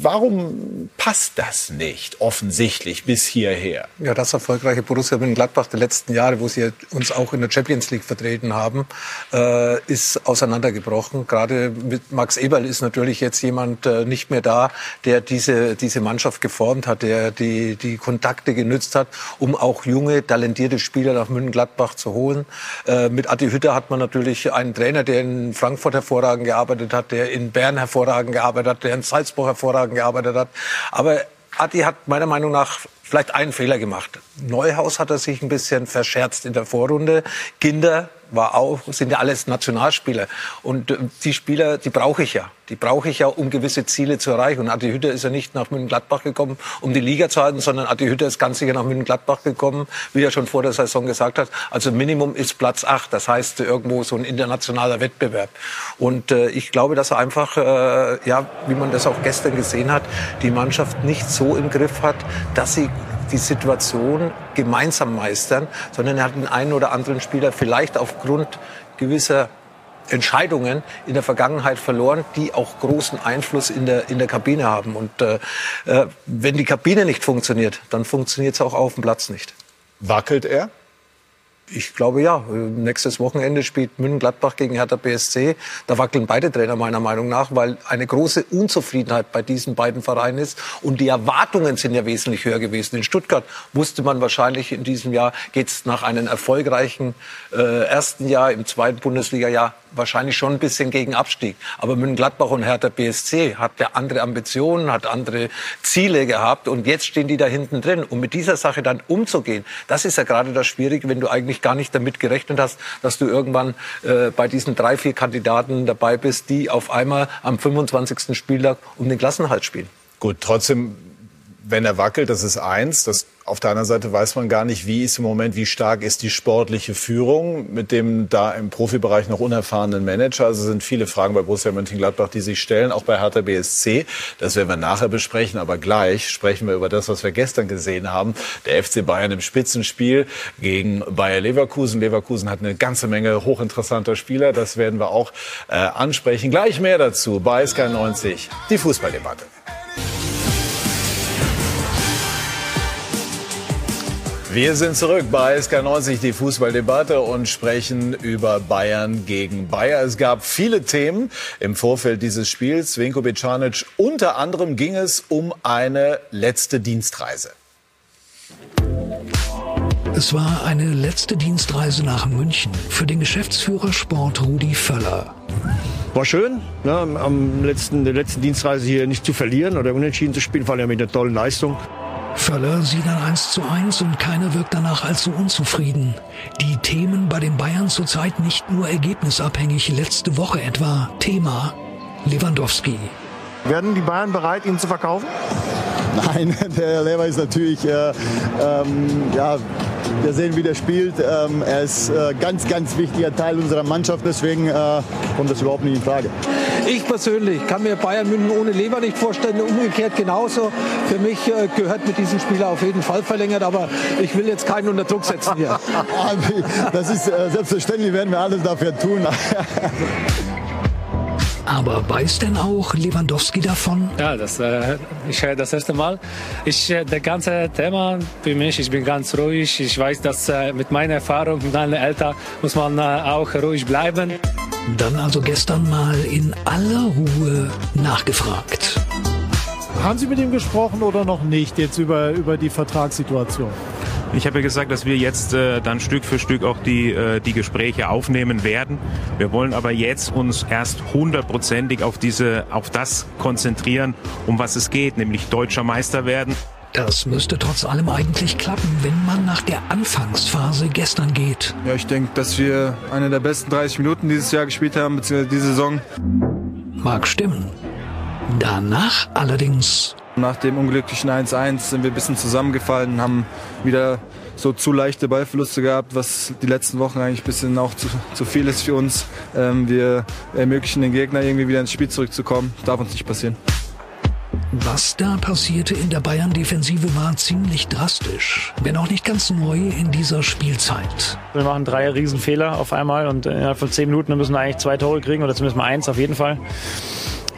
warum passt das nicht offensichtlich bis hierher? Ja, das erfolgreiche Borussia Mönchengladbach der letzten Jahre, wo sie uns auch in der Champions League vertreten haben, äh, ist auseinandergebrochen. Gerade mit Max Eberl ist natürlich jetzt jemand äh, nicht mehr da, der der diese, diese Mannschaft geformt hat, der die, die Kontakte genützt hat, um auch junge, talentierte Spieler nach München-Gladbach zu holen. Äh, mit Adi Hütter hat man natürlich einen Trainer, der in Frankfurt hervorragend gearbeitet hat, der in Bern hervorragend gearbeitet hat, der in Salzburg hervorragend gearbeitet hat. Aber Adi hat meiner Meinung nach vielleicht einen Fehler gemacht. Neuhaus hat er sich ein bisschen verscherzt in der Vorrunde. Kinder war auch, sind ja alles Nationalspieler. Und äh, die Spieler, die brauche ich ja. Die brauche ich ja, um gewisse Ziele zu erreichen. Und Adi Hütter ist ja nicht nach München-Gladbach gekommen, um die Liga zu halten, sondern Adi Hütter ist ganz sicher nach München-Gladbach gekommen, wie er schon vor der Saison gesagt hat. Also Minimum ist Platz 8. Das heißt irgendwo so ein internationaler Wettbewerb. Und äh, ich glaube, dass er einfach, äh, ja, wie man das auch gestern gesehen hat, die Mannschaft nicht so im Griff hat, dass sie die Situation gemeinsam meistern, sondern er hat den einen oder anderen Spieler vielleicht aufgrund gewisser Entscheidungen in der Vergangenheit verloren, die auch großen Einfluss in der, in der Kabine haben. Und äh, äh wenn die Kabine nicht funktioniert, dann funktioniert es auch auf dem Platz nicht. Wackelt er? Ich glaube ja. Nächstes Wochenende spielt München-Gladbach gegen Hertha BSC. Da wackeln beide Trainer meiner Meinung nach, weil eine große Unzufriedenheit bei diesen beiden Vereinen ist. Und die Erwartungen sind ja wesentlich höher gewesen. In Stuttgart wusste man wahrscheinlich in diesem Jahr, geht es nach einem erfolgreichen äh, ersten Jahr im zweiten Bundesliga-Jahr wahrscheinlich schon ein bisschen gegen Abstieg. Aber München-Gladbach und Hertha BSC hat ja andere Ambitionen, hat andere Ziele gehabt und jetzt stehen die da hinten drin. Und mit dieser Sache dann umzugehen, das ist ja gerade das Schwierige, wenn du eigentlich gar nicht damit gerechnet hast, dass du irgendwann äh, bei diesen drei, vier Kandidaten dabei bist, die auf einmal am 25. Spieltag um den Klassenhalt spielen. Gut, trotzdem wenn er wackelt, das ist eins. Das, auf der anderen Seite weiß man gar nicht, wie ist im Moment, wie stark ist die sportliche Führung mit dem da im Profibereich noch unerfahrenen Manager. Also sind viele Fragen bei Borussia Mönchengladbach, die sich stellen, auch bei Hertha BSC. Das werden wir nachher besprechen, aber gleich sprechen wir über das, was wir gestern gesehen haben. Der FC Bayern im Spitzenspiel gegen Bayer Leverkusen. Leverkusen hat eine ganze Menge hochinteressanter Spieler. Das werden wir auch äh, ansprechen. Gleich mehr dazu bei Sky 90, die Fußballdebatte. Wir sind zurück bei SK90, die Fußballdebatte und sprechen über Bayern gegen Bayer. Es gab viele Themen im Vorfeld dieses Spiels. Vinko Bicanic, unter anderem ging es um eine letzte Dienstreise. Es war eine letzte Dienstreise nach München für den Geschäftsführer Sport Rudi Völler. War schön, ne, am letzten, der letzten Dienstreise hier nicht zu verlieren oder unentschieden zu spielen, vor allem mit einer tollen Leistung. Völler sieht ein 1 zu 1 und keiner wirkt danach allzu unzufrieden. Die Themen bei den Bayern zurzeit nicht nur ergebnisabhängig, letzte Woche etwa Thema Lewandowski. Werden die Bayern bereit, ihn zu verkaufen? Nein, der Lever ist natürlich, äh, ähm, ja, wir sehen, wie der spielt. Ähm, er ist äh, ganz, ganz wichtiger Teil unserer Mannschaft, deswegen äh, kommt das überhaupt nicht in Frage. Ich persönlich kann mir Bayern München ohne Lever nicht vorstellen, umgekehrt genauso. Für mich äh, gehört mit diesem Spieler auf jeden Fall verlängert, aber ich will jetzt keinen unter Druck setzen hier. das ist äh, selbstverständlich, werden wir alles dafür tun. Aber weiß denn auch Lewandowski davon? Ja, das äh, ich das erste Mal. Ich, äh, das ganze Thema für mich, ich bin ganz ruhig. Ich weiß, dass äh, mit meiner Erfahrung, mit meinen Eltern muss man äh, auch ruhig bleiben. Dann also gestern mal in aller Ruhe nachgefragt. Haben Sie mit ihm gesprochen oder noch nicht jetzt über, über die Vertragssituation? Ich habe ja gesagt, dass wir jetzt äh, dann Stück für Stück auch die, äh, die Gespräche aufnehmen werden. Wir wollen aber jetzt uns erst hundertprozentig auf diese, auf das konzentrieren, um was es geht, nämlich deutscher Meister werden. Das müsste trotz allem eigentlich klappen, wenn man nach der Anfangsphase gestern geht. Ja, ich denke, dass wir eine der besten 30 Minuten dieses Jahr gespielt haben, beziehungsweise diese Saison. Mag stimmen. Danach allerdings nach dem unglücklichen 1-1 sind wir ein bisschen zusammengefallen, haben wieder so zu leichte Ballverluste gehabt, was die letzten Wochen eigentlich ein bisschen auch zu, zu viel ist für uns. Ähm, wir ermöglichen den Gegner irgendwie wieder ins Spiel zurückzukommen. Darf uns nicht passieren. Was da passierte in der Bayern-Defensive war ziemlich drastisch, wenn auch nicht ganz neu in dieser Spielzeit. Wir machen drei Riesenfehler auf einmal und innerhalb von zehn Minuten müssen wir eigentlich zwei Tore kriegen oder zumindest mal eins auf jeden Fall.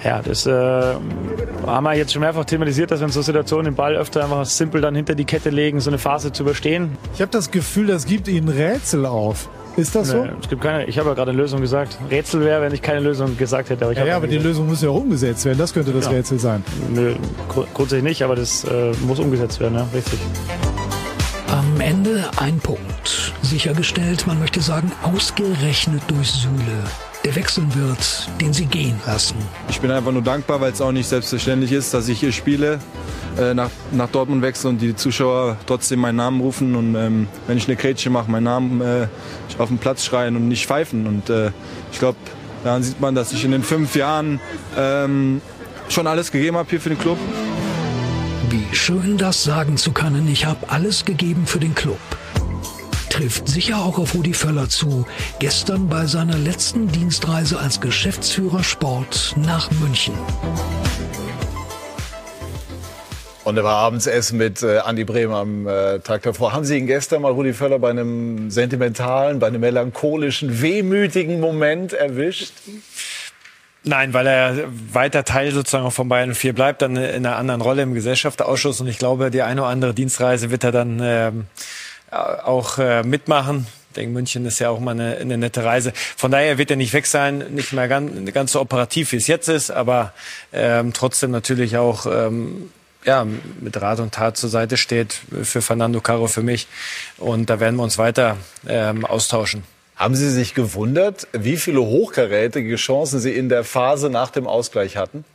Ja, das äh, haben wir jetzt schon mehrfach thematisiert, dass wir in so Situationen den Ball öfter einfach simpel dann hinter die Kette legen, so eine Phase zu überstehen. Ich habe das Gefühl, das gibt Ihnen Rätsel auf. Ist das so? es gibt keine, ich habe ja gerade eine Lösung gesagt. Rätsel wäre, wenn ich keine Lösung gesagt hätte. Aber ja, ja aber die Lösung muss ja auch umgesetzt werden. Das könnte das ja. Rätsel sein. Nö, grundsätzlich nicht, aber das äh, muss umgesetzt werden, ja, richtig. Am Ende ein Punkt. Sichergestellt, man möchte sagen, ausgerechnet durch Sühle. Der wechseln wird, den sie gehen lassen. Ich bin einfach nur dankbar, weil es auch nicht selbstverständlich ist, dass ich hier spiele, äh, nach, nach Dortmund wechsle und die Zuschauer trotzdem meinen Namen rufen und ähm, wenn ich eine Grätsche mache, meinen Namen äh, auf dem Platz schreien und nicht pfeifen. Und äh, ich glaube, daran sieht man, dass ich in den fünf Jahren ähm, schon alles gegeben habe hier für den Club. Wie schön das sagen zu können, ich habe alles gegeben für den Club. Trifft sicher auch auf Rudi Völler zu, gestern bei seiner letzten Dienstreise als Geschäftsführer Sport nach München. Und er war abends essen mit äh, Andi Bremer am äh, Tag davor. Haben Sie ihn gestern mal, Rudi Völler, bei einem sentimentalen, bei einem melancholischen, wehmütigen Moment erwischt? Nein, weil er weiter Teil sozusagen von Bayern 4 bleibt, dann in einer anderen Rolle im Gesellschaftsausschuss. Und ich glaube, die eine oder andere Dienstreise wird er dann ähm, auch äh, mitmachen. Ich denke, München ist ja auch mal eine, eine nette Reise. Von daher wird er nicht weg sein, nicht mehr ganz, ganz so operativ, wie es jetzt ist, aber ähm, trotzdem natürlich auch ähm, ja, mit Rat und Tat zur Seite steht für Fernando Caro, für mich. Und da werden wir uns weiter ähm, austauschen. Haben Sie sich gewundert, wie viele hochkarätige Chancen Sie in der Phase nach dem Ausgleich hatten?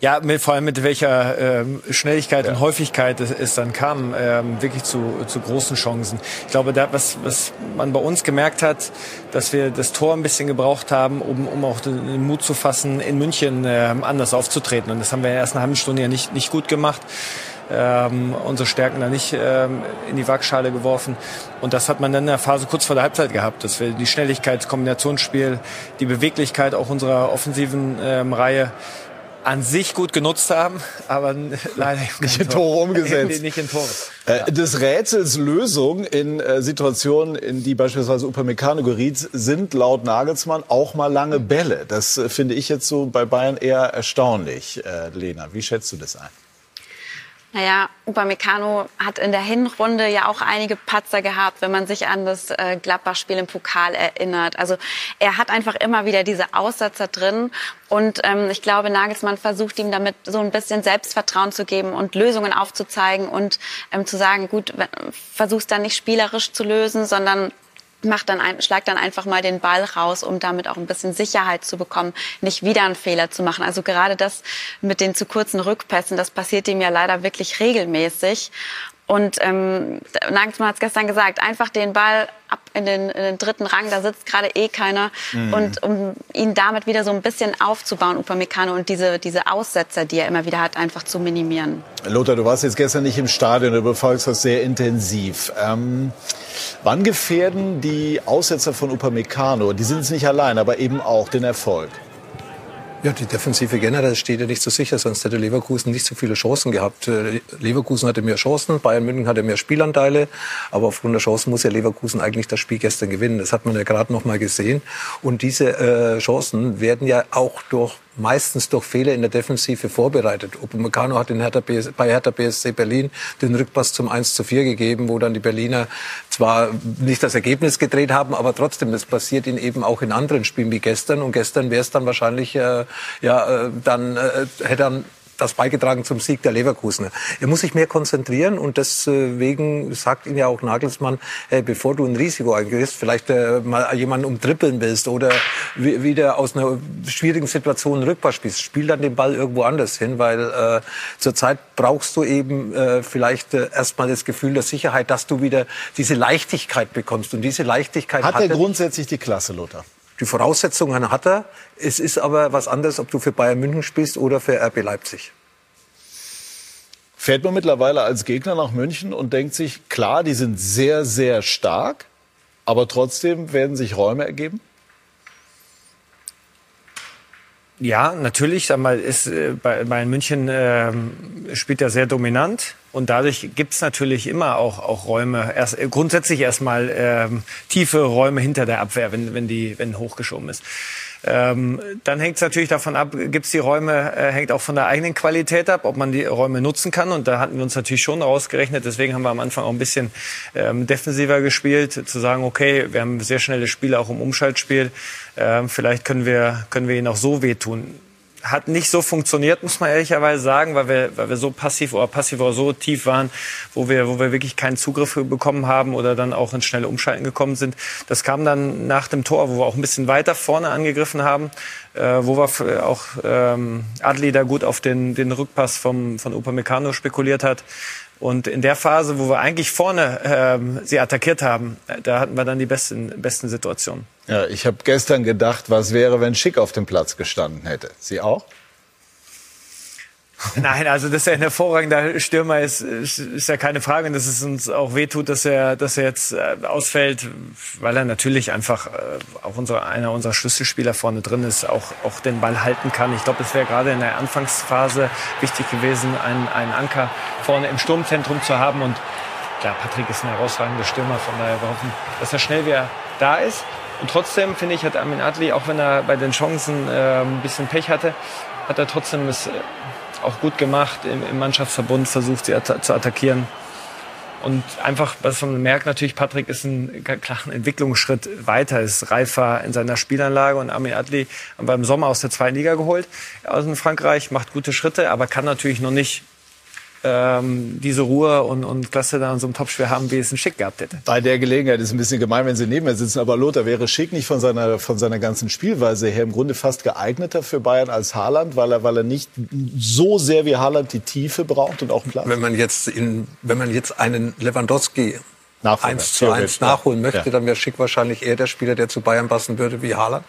Ja, mit, vor allem mit welcher ähm, Schnelligkeit ja. und Häufigkeit es, es dann kam, ähm, wirklich zu, zu großen Chancen. Ich glaube, da, was, was man bei uns gemerkt hat, dass wir das Tor ein bisschen gebraucht haben, um, um auch den Mut zu fassen, in München ähm, anders aufzutreten. Und das haben wir in der ersten halben Stunde ja nicht, nicht gut gemacht. Ähm, unsere Stärken da nicht ähm, in die Waagschale geworfen. Und das hat man dann in der Phase kurz vor der Halbzeit gehabt, dass wir die Schnelligkeit, das Kombinationsspiel, die Beweglichkeit auch unserer offensiven ähm, Reihe an sich gut genutzt haben, aber leider nicht in Tore umgesetzt. nicht in Tore. Ja. Des Rätsels Lösung in äh, Situationen, in die beispielsweise Upamecano geriet, sind laut Nagelsmann auch mal lange Bälle. Das äh, finde ich jetzt so bei Bayern eher erstaunlich. Äh, Lena, wie schätzt du das ein? Naja, Upamecano hat in der Hinrunde ja auch einige Patzer gehabt, wenn man sich an das äh, Gladbach-Spiel im Pokal erinnert. Also er hat einfach immer wieder diese Aussetzer drin. Und ähm, ich glaube, Nagelsmann versucht ihm damit so ein bisschen Selbstvertrauen zu geben und Lösungen aufzuzeigen und ähm, zu sagen, gut, versuch's dann nicht spielerisch zu lösen, sondern macht dann ein, schlagt dann einfach mal den Ball raus, um damit auch ein bisschen Sicherheit zu bekommen, nicht wieder einen Fehler zu machen. Also gerade das mit den zu kurzen Rückpässen, das passiert ihm ja leider wirklich regelmäßig. Und ähm, Nagelsmann hat es gestern gesagt, einfach den Ball ab in den, in den dritten Rang, da sitzt gerade eh keiner. Mhm. Und um ihn damit wieder so ein bisschen aufzubauen, Upamecano, und diese, diese Aussetzer, die er immer wieder hat, einfach zu minimieren. Lothar, du warst jetzt gestern nicht im Stadion, du befolgst das sehr intensiv. Ähm, wann gefährden die Aussetzer von Upamecano, die sind es nicht allein, aber eben auch den Erfolg? Ja, die Defensive generell steht ja nicht so sicher, sonst hätte Leverkusen nicht so viele Chancen gehabt. Äh, Leverkusen hatte mehr Chancen, Bayern München hatte mehr Spielanteile, aber aufgrund der Chancen muss ja Leverkusen eigentlich das Spiel gestern gewinnen. Das hat man ja gerade noch mal gesehen. Und diese äh, Chancen werden ja auch durch meistens durch Fehler in der Defensive vorbereitet. Upamecano hat in Hertha BS, bei Hertha BSC Berlin den Rückpass zum 1 zu 4 gegeben, wo dann die Berliner zwar nicht das Ergebnis gedreht haben, aber trotzdem, das passiert ihnen eben auch in anderen Spielen wie gestern. Und gestern wäre es dann wahrscheinlich, äh, ja, äh, dann äh, hätte dann das beigetragen zum Sieg der Leverkusener. Er muss sich mehr konzentrieren und deswegen sagt ihn ja auch Nagelsmann, hey, bevor du ein Risiko eingehst, vielleicht äh, mal jemanden umtrippeln willst oder wieder aus einer schwierigen Situation Rückpass spielst, spiel dann den Ball irgendwo anders hin, weil äh, zurzeit brauchst du eben äh, vielleicht äh, erstmal das Gefühl der Sicherheit, dass du wieder diese Leichtigkeit bekommst und diese Leichtigkeit hat, hat er grundsätzlich die Klasse, Lothar. Die Voraussetzungen hat er. Es ist aber was anderes, ob du für Bayern München spielst oder für RB Leipzig. Fährt man mittlerweile als Gegner nach München und denkt sich, klar, die sind sehr, sehr stark, aber trotzdem werden sich Räume ergeben? Ja, natürlich. Sag mal, ist, äh, Bayern München äh, spielt er sehr dominant und dadurch gibt's natürlich immer auch, auch Räume. Erst, äh, grundsätzlich erstmal ähm, tiefe Räume hinter der Abwehr, wenn, wenn die wenn hochgeschoben ist. Ähm, dann hängt es natürlich davon ab, gibt es die Räume, äh, hängt auch von der eigenen Qualität ab, ob man die Räume nutzen kann. Und da hatten wir uns natürlich schon ausgerechnet. Deswegen haben wir am Anfang auch ein bisschen ähm, defensiver gespielt, zu sagen, okay, wir haben sehr schnelle Spiele auch im Umschaltspiel. Ähm, vielleicht können wir, können wir ihnen auch so wehtun. Hat nicht so funktioniert, muss man ehrlicherweise sagen, weil wir, weil wir so passiv oder passiv oder so tief waren, wo wir, wo wir wirklich keinen Zugriff bekommen haben oder dann auch ins schnelle Umschalten gekommen sind. Das kam dann nach dem Tor, wo wir auch ein bisschen weiter vorne angegriffen haben, äh, wo wir auch ähm, Adli da gut auf den, den Rückpass vom, von Upamecano spekuliert hat. Und in der Phase, wo wir eigentlich vorne ähm, sie attackiert haben, da hatten wir dann die besten, besten Situationen. Ja, ich habe gestern gedacht, was wäre, wenn Schick auf dem Platz gestanden hätte. Sie auch? Nein, also dass er ein hervorragender Stürmer ist, ist, ja keine Frage. Und dass es uns auch wehtut, dass er, dass er jetzt äh, ausfällt, weil er natürlich einfach äh, auch unser, einer unserer Schlüsselspieler vorne drin ist, auch, auch den Ball halten kann. Ich glaube, es wäre gerade in der Anfangsphase wichtig gewesen, einen, einen Anker vorne im Sturmzentrum zu haben. Und klar, Patrick ist ein herausragender Stürmer, von daher wir hoffen, dass er schnell wieder da ist. Und trotzdem, finde ich, hat Amin Adli, auch wenn er bei den Chancen äh, ein bisschen Pech hatte, hat er trotzdem es äh, auch gut gemacht, im, im Mannschaftsverbund versucht, sie at zu attackieren. Und einfach, was man merkt, natürlich, Patrick ist ein klaren Entwicklungsschritt weiter, ist reifer in seiner Spielanlage. Und Amin Adli haben wir im Sommer aus der zweiten Liga geholt, aus Frankreich, macht gute Schritte, aber kann natürlich noch nicht ähm, diese Ruhe und, und Klasse da in so einem Topspiel haben, wie es ein Schick gehabt hätte. Bei der Gelegenheit ist es ein bisschen gemein, wenn Sie neben mir sitzen, aber Lothar wäre Schick nicht von seiner, von seiner ganzen Spielweise her im Grunde fast geeigneter für Bayern als Haaland, weil er, weil er nicht so sehr wie Haaland die Tiefe braucht und auch Platz. Wenn man jetzt, in, wenn man jetzt einen Lewandowski eins zu eins nachholen möchte, ja. dann wäre Schick wahrscheinlich eher der Spieler, der zu Bayern passen würde wie Haaland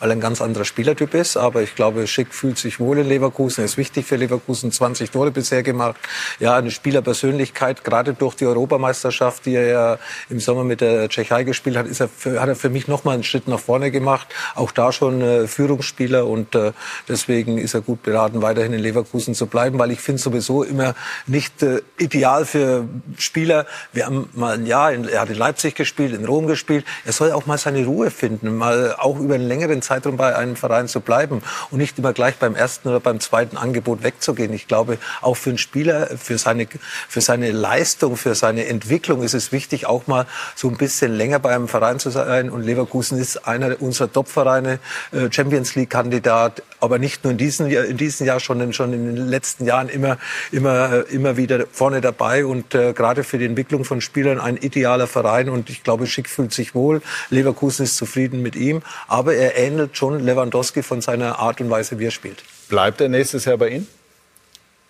weil er ein ganz anderer Spielertyp ist. Aber ich glaube, Schick fühlt sich wohl in Leverkusen. Er ist wichtig für Leverkusen. 20 Tore bisher gemacht. Ja, eine Spielerpersönlichkeit, gerade durch die Europameisterschaft, die er ja im Sommer mit der Tschechei gespielt hat, ist er für, hat er für mich noch mal einen Schritt nach vorne gemacht. Auch da schon äh, Führungsspieler und äh, deswegen ist er gut beraten, weiterhin in Leverkusen zu bleiben, weil ich finde sowieso immer nicht äh, ideal für Spieler. Wir haben mal ein Jahr, in, er hat in Leipzig gespielt, in Rom gespielt. Er soll auch mal seine Ruhe finden, mal auch über einen längeren Zeitraum bei einem Verein zu bleiben und nicht immer gleich beim ersten oder beim zweiten Angebot wegzugehen. Ich glaube, auch für einen Spieler, für seine, für seine Leistung, für seine Entwicklung ist es wichtig, auch mal so ein bisschen länger bei einem Verein zu sein. Und Leverkusen ist einer unserer Top-Vereine, äh, Champions League-Kandidat, aber nicht nur in diesem Jahr, in diesem Jahr schon, schon in den letzten Jahren immer, immer, äh, immer wieder vorne dabei und äh, gerade für die Entwicklung von Spielern ein idealer Verein. Und ich glaube, Schick fühlt sich wohl. Leverkusen ist zufrieden mit ihm, aber er ähnelt schon Lewandowski von seiner Art und Weise, wie er spielt. Bleibt er nächstes Jahr bei Ihnen?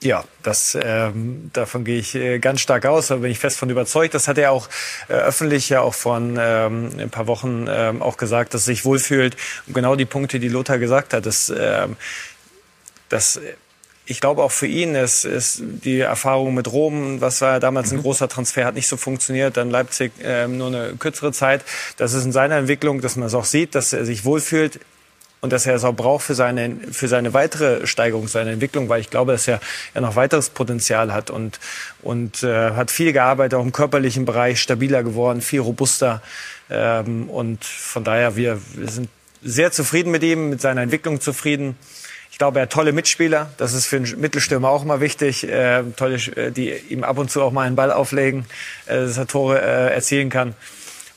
Ja, das, ähm, davon gehe ich äh, ganz stark aus, da bin ich fest von überzeugt. Das hat er auch äh, öffentlich ja auch vor ähm, ein paar Wochen ähm, auch gesagt, dass er sich wohlfühlt. Und genau die Punkte, die Lothar gesagt hat, dass, ähm, dass ich glaube auch für ihn ist, ist die Erfahrung mit Rom, was war ja damals ein mhm. großer Transfer, hat nicht so funktioniert, dann Leipzig äh, nur eine kürzere Zeit. Das ist in seiner Entwicklung, dass man es auch sieht, dass er sich wohlfühlt und dass er es auch braucht für seine, für seine weitere Steigerung, seine Entwicklung, weil ich glaube, dass er ja noch weiteres Potenzial hat und, und äh, hat viel gearbeitet, auch im körperlichen Bereich, stabiler geworden, viel robuster. Ähm, und von daher, wir, wir sind sehr zufrieden mit ihm, mit seiner Entwicklung zufrieden. Ich glaube, er hat tolle Mitspieler. Das ist für einen Mittelstürmer auch immer wichtig. Äh, tolle, äh, die ihm ab und zu auch mal einen Ball auflegen, äh, dass er Tore äh, erzielen kann.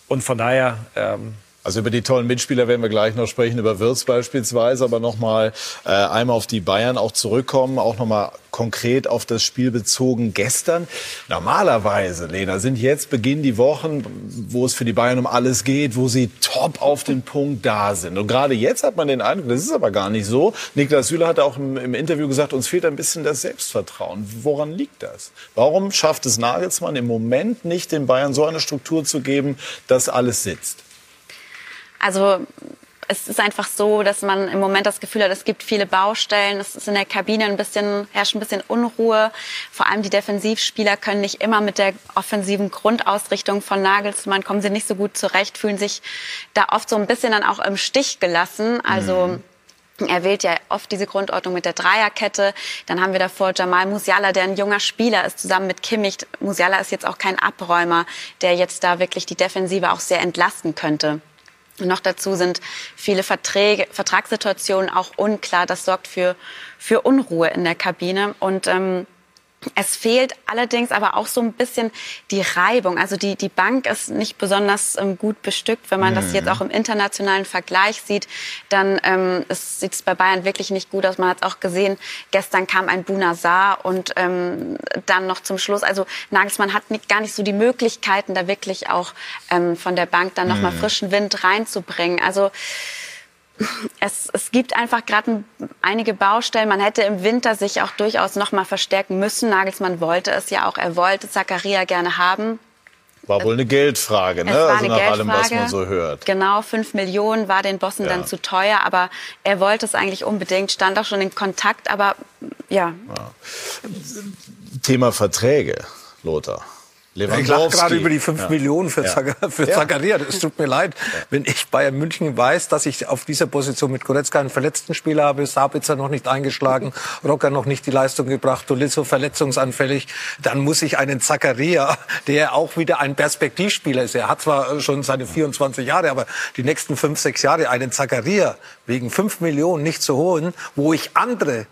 Und von daher ähm, also über die tollen Mitspieler werden wir gleich noch sprechen, über Wirtz beispielsweise, aber nochmal äh, einmal auf die Bayern auch zurückkommen, auch nochmal konkret auf das Spiel bezogen gestern. Normalerweise, Lena, sind jetzt Beginn die Wochen, wo es für die Bayern um alles geht, wo sie top auf den Punkt da sind. Und gerade jetzt hat man den Eindruck, das ist aber gar nicht so. Niklas Süle hat auch im, im Interview gesagt, uns fehlt ein bisschen das Selbstvertrauen. Woran liegt das? Warum schafft es Nagelsmann im Moment nicht, den Bayern so eine Struktur zu geben, dass alles sitzt? Also es ist einfach so, dass man im Moment das Gefühl hat, es gibt viele Baustellen. Es ist in der Kabine ein bisschen, herrscht ein bisschen Unruhe. Vor allem die Defensivspieler können nicht immer mit der offensiven Grundausrichtung von Nagelsmann kommen sie nicht so gut zurecht, fühlen sich da oft so ein bisschen dann auch im Stich gelassen. Also, mhm. Er wählt ja oft diese Grundordnung mit der Dreierkette. Dann haben wir davor Jamal Musiala, der ein junger Spieler ist, zusammen mit Kimmich. Musiala ist jetzt auch kein Abräumer, der jetzt da wirklich die Defensive auch sehr entlasten könnte. Noch dazu sind viele Verträge, Vertragssituationen auch unklar. Das sorgt für, für Unruhe in der Kabine. Und ähm, Es fehlt allerdings aber auch so ein bisschen die Reibung. Also die, die Bank ist nicht besonders ähm, gut bestückt. Wenn man mhm. das jetzt auch im internationalen Vergleich sieht, dann ähm, sieht es bei Bayern wirklich nicht gut aus. Man hat es auch gesehen, gestern kam ein Bunazar und ähm, dann noch zum Schluss. Also Nagelsmann hat nicht, gar nicht so die Möglichkeiten, da wirklich auch ähm, von der Bank dann nochmal mhm. frischen Wind reinzubringen. Also es, es gibt einfach gerade einige Baustellen. Man hätte im Winter sich auch durchaus noch mal verstärken müssen. Nagelsmann wollte es ja auch. Er wollte Zakaria gerne haben. War wohl eine Geldfrage, ne? also nach Geldfrage. allem, was man so hört. Genau, fünf Millionen war den Bossen ja. dann zu teuer, aber er wollte es eigentlich unbedingt, stand auch schon in Kontakt, aber ja. ja. Thema Verträge, Lothar. Ich lache gerade über die 5 ja. Millionen für, ja. für ja. Zakaria. Es tut mir leid, wenn ich Bayern München weiß, dass ich auf dieser Position mit Goretzka einen verletzten Spieler habe, Sabitzer noch nicht eingeschlagen, Rocker noch nicht die Leistung gebracht, Tolisso verletzungsanfällig, dann muss ich einen Zakaria, der auch wieder ein Perspektivspieler ist. Er hat zwar schon seine 24 Jahre, aber die nächsten 5, 6 Jahre einen Zakaria wegen 5 Millionen nicht zu holen, wo ich andere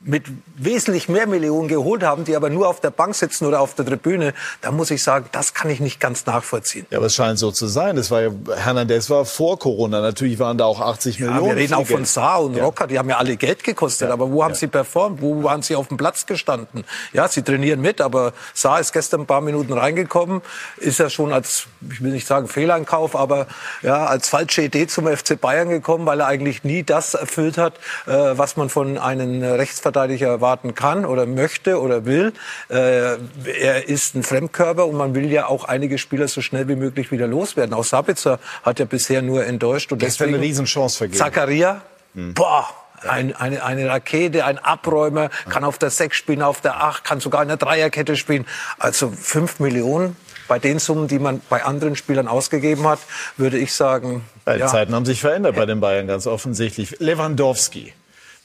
mit wesentlich mehr Millionen geholt haben, die aber nur auf der Bank sitzen oder auf der Tribüne, da muss ich sagen, das kann ich nicht ganz nachvollziehen. Ja, aber es scheint so zu sein. Das war ja, Hernandez war vor Corona. Natürlich waren da auch 80 ja, Millionen. Wir reden auch von Saar und ja. Rocker, die haben ja alle Geld gekostet. Ja. Aber wo haben sie performt? Wo waren sie auf dem Platz gestanden? Ja, sie trainieren mit, aber Saar ist gestern ein paar Minuten reingekommen, ist ja schon als, ich will nicht sagen Fehleinkauf, aber ja, als falsche Idee zum FC Bayern gekommen, weil er eigentlich nie das erfüllt hat, äh, was man von einem Rechts Rechtsverteidiger erwarten kann oder möchte oder will. Äh, er ist ein Fremdkörper und man will ja auch einige Spieler so schnell wie möglich wieder loswerden. Auch Sabitzer hat ja bisher nur enttäuscht. Und deswegen eine Riesenchance vergeben. Zakaria, hm. boah, ein, eine, eine Rakete, ein Abräumer, kann auf der 6 spielen, auf der 8, kann sogar in der Dreierkette spielen. Also 5 Millionen bei den Summen, die man bei anderen Spielern ausgegeben hat, würde ich sagen. Die ja. Zeiten haben sich verändert bei den Bayern ganz offensichtlich. Lewandowski.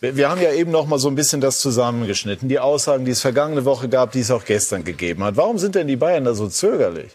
Wir haben ja eben noch mal so ein bisschen das zusammengeschnitten. Die Aussagen, die es vergangene Woche gab, die es auch gestern gegeben hat. Warum sind denn die Bayern da so zögerlich?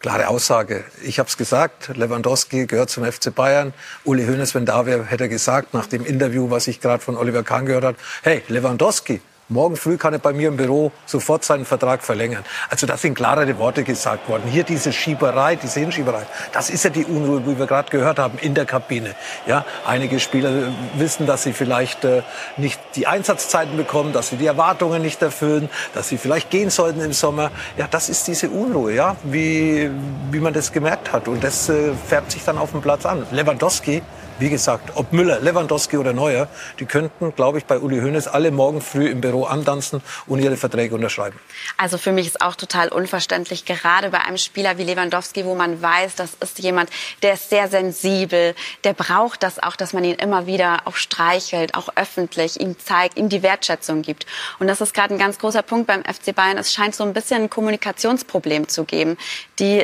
Klare Aussage. Ich habe es gesagt, Lewandowski gehört zum FC Bayern. Uli Hoeneß, wenn da wäre, hätte er gesagt, nach dem Interview, was ich gerade von Oliver Kahn gehört habe, hey, Lewandowski, Morgen früh kann er bei mir im Büro sofort seinen Vertrag verlängern. Also das sind klarere Worte gesagt worden. Hier diese Schieberei, diese Hinschieberei, das ist ja die Unruhe, wie wir gerade gehört haben, in der Kabine. Ja, einige Spieler wissen, dass sie vielleicht äh, nicht die Einsatzzeiten bekommen, dass sie die Erwartungen nicht erfüllen, dass sie vielleicht gehen sollten im Sommer. Ja, das ist diese Unruhe, ja, wie, wie man das gemerkt hat. Und das äh, färbt sich dann auf dem Platz an. Lewandowski wie gesagt, ob Müller, Lewandowski oder Neuer, die könnten, glaube ich, bei Uli Hoeneß alle morgen früh im Büro antanzen und ihre Verträge unterschreiben. Also für mich ist auch total unverständlich, gerade bei einem Spieler wie Lewandowski, wo man weiß, das ist jemand, der ist sehr sensibel, der braucht das auch, dass man ihn immer wieder auch streichelt, auch öffentlich, ihm zeigt, ihm die Wertschätzung gibt. Und das ist gerade ein ganz großer Punkt beim FC Bayern. Es scheint so ein bisschen ein Kommunikationsproblem zu geben. Die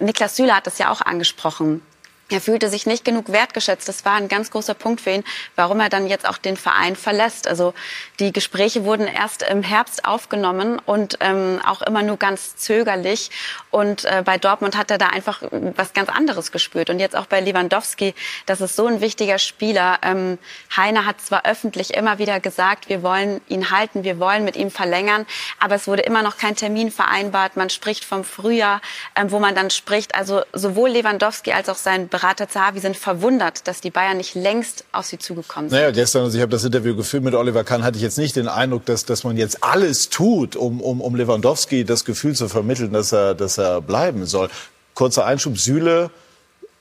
Niklas Süle hat das ja auch angesprochen er fühlte sich nicht genug wertgeschätzt. Das war ein ganz großer Punkt für ihn, warum er dann jetzt auch den Verein verlässt. Also die Gespräche wurden erst im Herbst aufgenommen und ähm, auch immer nur ganz zögerlich. Und äh, bei Dortmund hat er da einfach was ganz anderes gespürt. Und jetzt auch bei Lewandowski, das ist so ein wichtiger Spieler. Ähm, Heiner hat zwar öffentlich immer wieder gesagt, wir wollen ihn halten, wir wollen mit ihm verlängern, aber es wurde immer noch kein Termin vereinbart. Man spricht vom Frühjahr, ähm, wo man dann spricht. Also sowohl Lewandowski als auch sein Berater Zahavi sind verwundert, dass die Bayern nicht längst auf sie zugekommen sind. Naja, gestern, also ich habe das Interview geführt mit Oliver Kahn, hatte ich jetzt nicht den Eindruck, dass, dass man jetzt alles tut, um, um, um Lewandowski das Gefühl zu vermitteln, dass er, dass er bleiben soll. Kurzer Einschub, Süle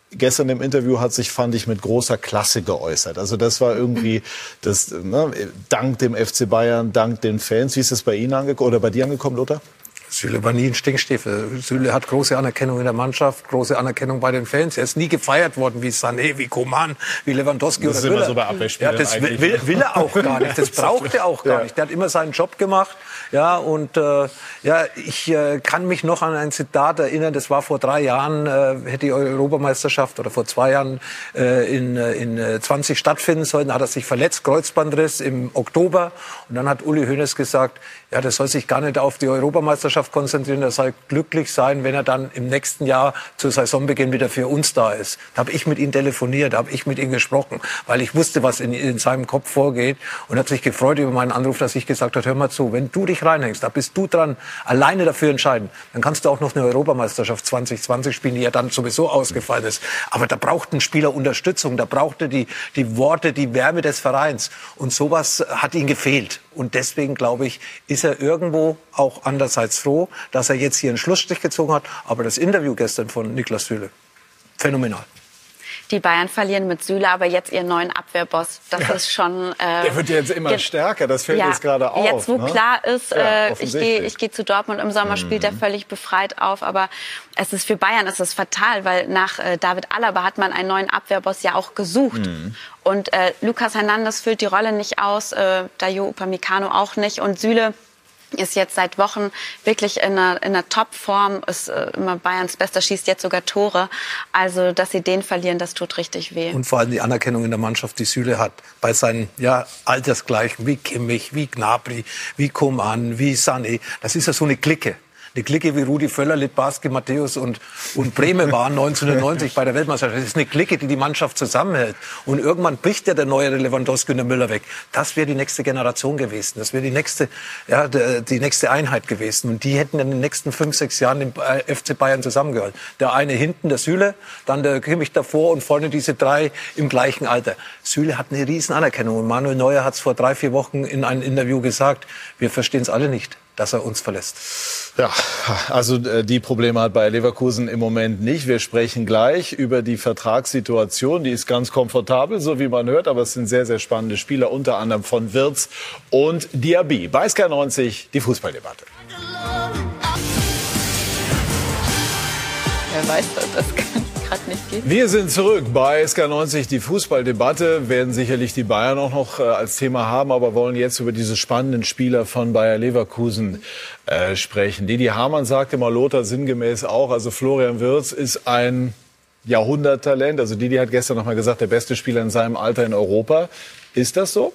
gestern im Interview hat sich, fand ich, mit großer Klasse geäußert. Also das war irgendwie, das, ne, dank dem FC Bayern, dank den Fans. Wie ist das bei Ihnen angekommen oder bei dir angekommen, Lothar? Süle war nie ein Stinkstiefel. Süle hat große Anerkennung in der Mannschaft, große Anerkennung bei den Fans. Er ist nie gefeiert worden wie Sané, wie Koman, wie Lewandowski das oder Müller. So ja, das will, will, will, er auch gar nicht. Das braucht er auch gar nicht. Der hat immer seinen Job gemacht. Ja, und äh, ja, ich äh, kann mich noch an ein Zitat erinnern. Das war vor drei Jahren, äh, hätte die Europameisterschaft oder vor zwei Jahren äh, in, äh, in 20 äh, stattfinden sollen. Hat er sich verletzt, Kreuzbandriss im Oktober. Und dann hat Uli Hoeneß gesagt, ja, das soll sich gar nicht auf die Europameisterschaft konzentrieren. Er soll glücklich sein, wenn er dann im nächsten Jahr zu Saisonbeginn wieder für uns da ist. Da habe ich mit ihm telefoniert, da habe ich mit ihm gesprochen, weil ich wusste, was in, in seinem Kopf vorgeht und hat sich gefreut über meinen Anruf, dass ich gesagt habe, hör mal zu, wenn du dich reinhängst, da bist du dran, alleine dafür entscheiden, dann kannst du auch noch eine Europameisterschaft 2020 spielen, die ja dann sowieso ausgefallen ist. Aber da braucht ein Spieler Unterstützung, da braucht er die, die Worte, die Wärme des Vereins. Und sowas hat ihm gefehlt. Und deswegen, glaube ich, ist er irgendwo auch andererseits froh, dass er jetzt hier einen Schlussstrich gezogen hat. Aber das Interview gestern von Niklas Süle, phänomenal. Die Bayern verlieren mit Süle, aber jetzt ihren neuen Abwehrboss. Das ja. ist schon. Äh, Der wird jetzt immer stärker. Das fällt ja, jetzt gerade auf. Jetzt, wo ne? klar ist, äh, ich gehe ich geh zu Dortmund im Sommer, mhm. spielt er völlig befreit auf. Aber es ist für Bayern ist es fatal, weil nach äh, David Alaba hat man einen neuen Abwehrboss ja auch gesucht. Mhm. Und äh, Lucas Hernandez füllt die Rolle nicht aus, äh, Dayo Upamecano auch nicht. Und Süle ist jetzt seit Wochen wirklich in einer, in einer Top-Form, ist äh, immer Bayerns Bester, schießt jetzt sogar Tore. Also, dass sie den verlieren, das tut richtig weh. Und vor allem die Anerkennung in der Mannschaft, die Süle hat, bei seinen ja, Altersgleichen wie Kimmich, wie Gnabry, wie Koman, wie Sané. Das ist ja so eine Clique eine Clique wie Rudi Völler, Litbarski, Matthäus und, und Bremen waren 1990 bei der Weltmeisterschaft. Das ist eine Clique, die die Mannschaft zusammenhält. Und irgendwann bricht ja der neue Lewandowski und der Müller weg. Das wäre die nächste Generation gewesen. Das wäre die nächste, ja, die nächste Einheit gewesen. Und die hätten in den nächsten fünf, sechs Jahren im äh, FC Bayern zusammengehört. Der eine hinten, der Süle, dann der Kimmich davor und vorne diese drei im gleichen Alter. Süle hat eine riesen Anerkennung. Und Manuel Neuer hat es vor drei, vier Wochen in einem Interview gesagt. Wir verstehen es alle nicht dass er uns verlässt. Ja, also äh, die Probleme hat Bayer Leverkusen im Moment nicht. Wir sprechen gleich über die Vertragssituation. Die ist ganz komfortabel, so wie man hört, aber es sind sehr, sehr spannende Spieler, unter anderem von Wirz und Diaby. Bei Sky 90 die Fußballdebatte. Wer weiß, das kann gerade nicht geht. Wir sind zurück bei SK90. Die Fußballdebatte werden sicherlich die Bayern auch noch äh, als Thema haben, aber wollen jetzt über diese spannenden Spieler von Bayer Leverkusen äh, sprechen. Didi Hamann sagte mal Lothar sinngemäß auch, also Florian Wirz ist ein Jahrhunderttalent. Also Didi hat gestern noch mal gesagt, der beste Spieler in seinem Alter in Europa. Ist das so?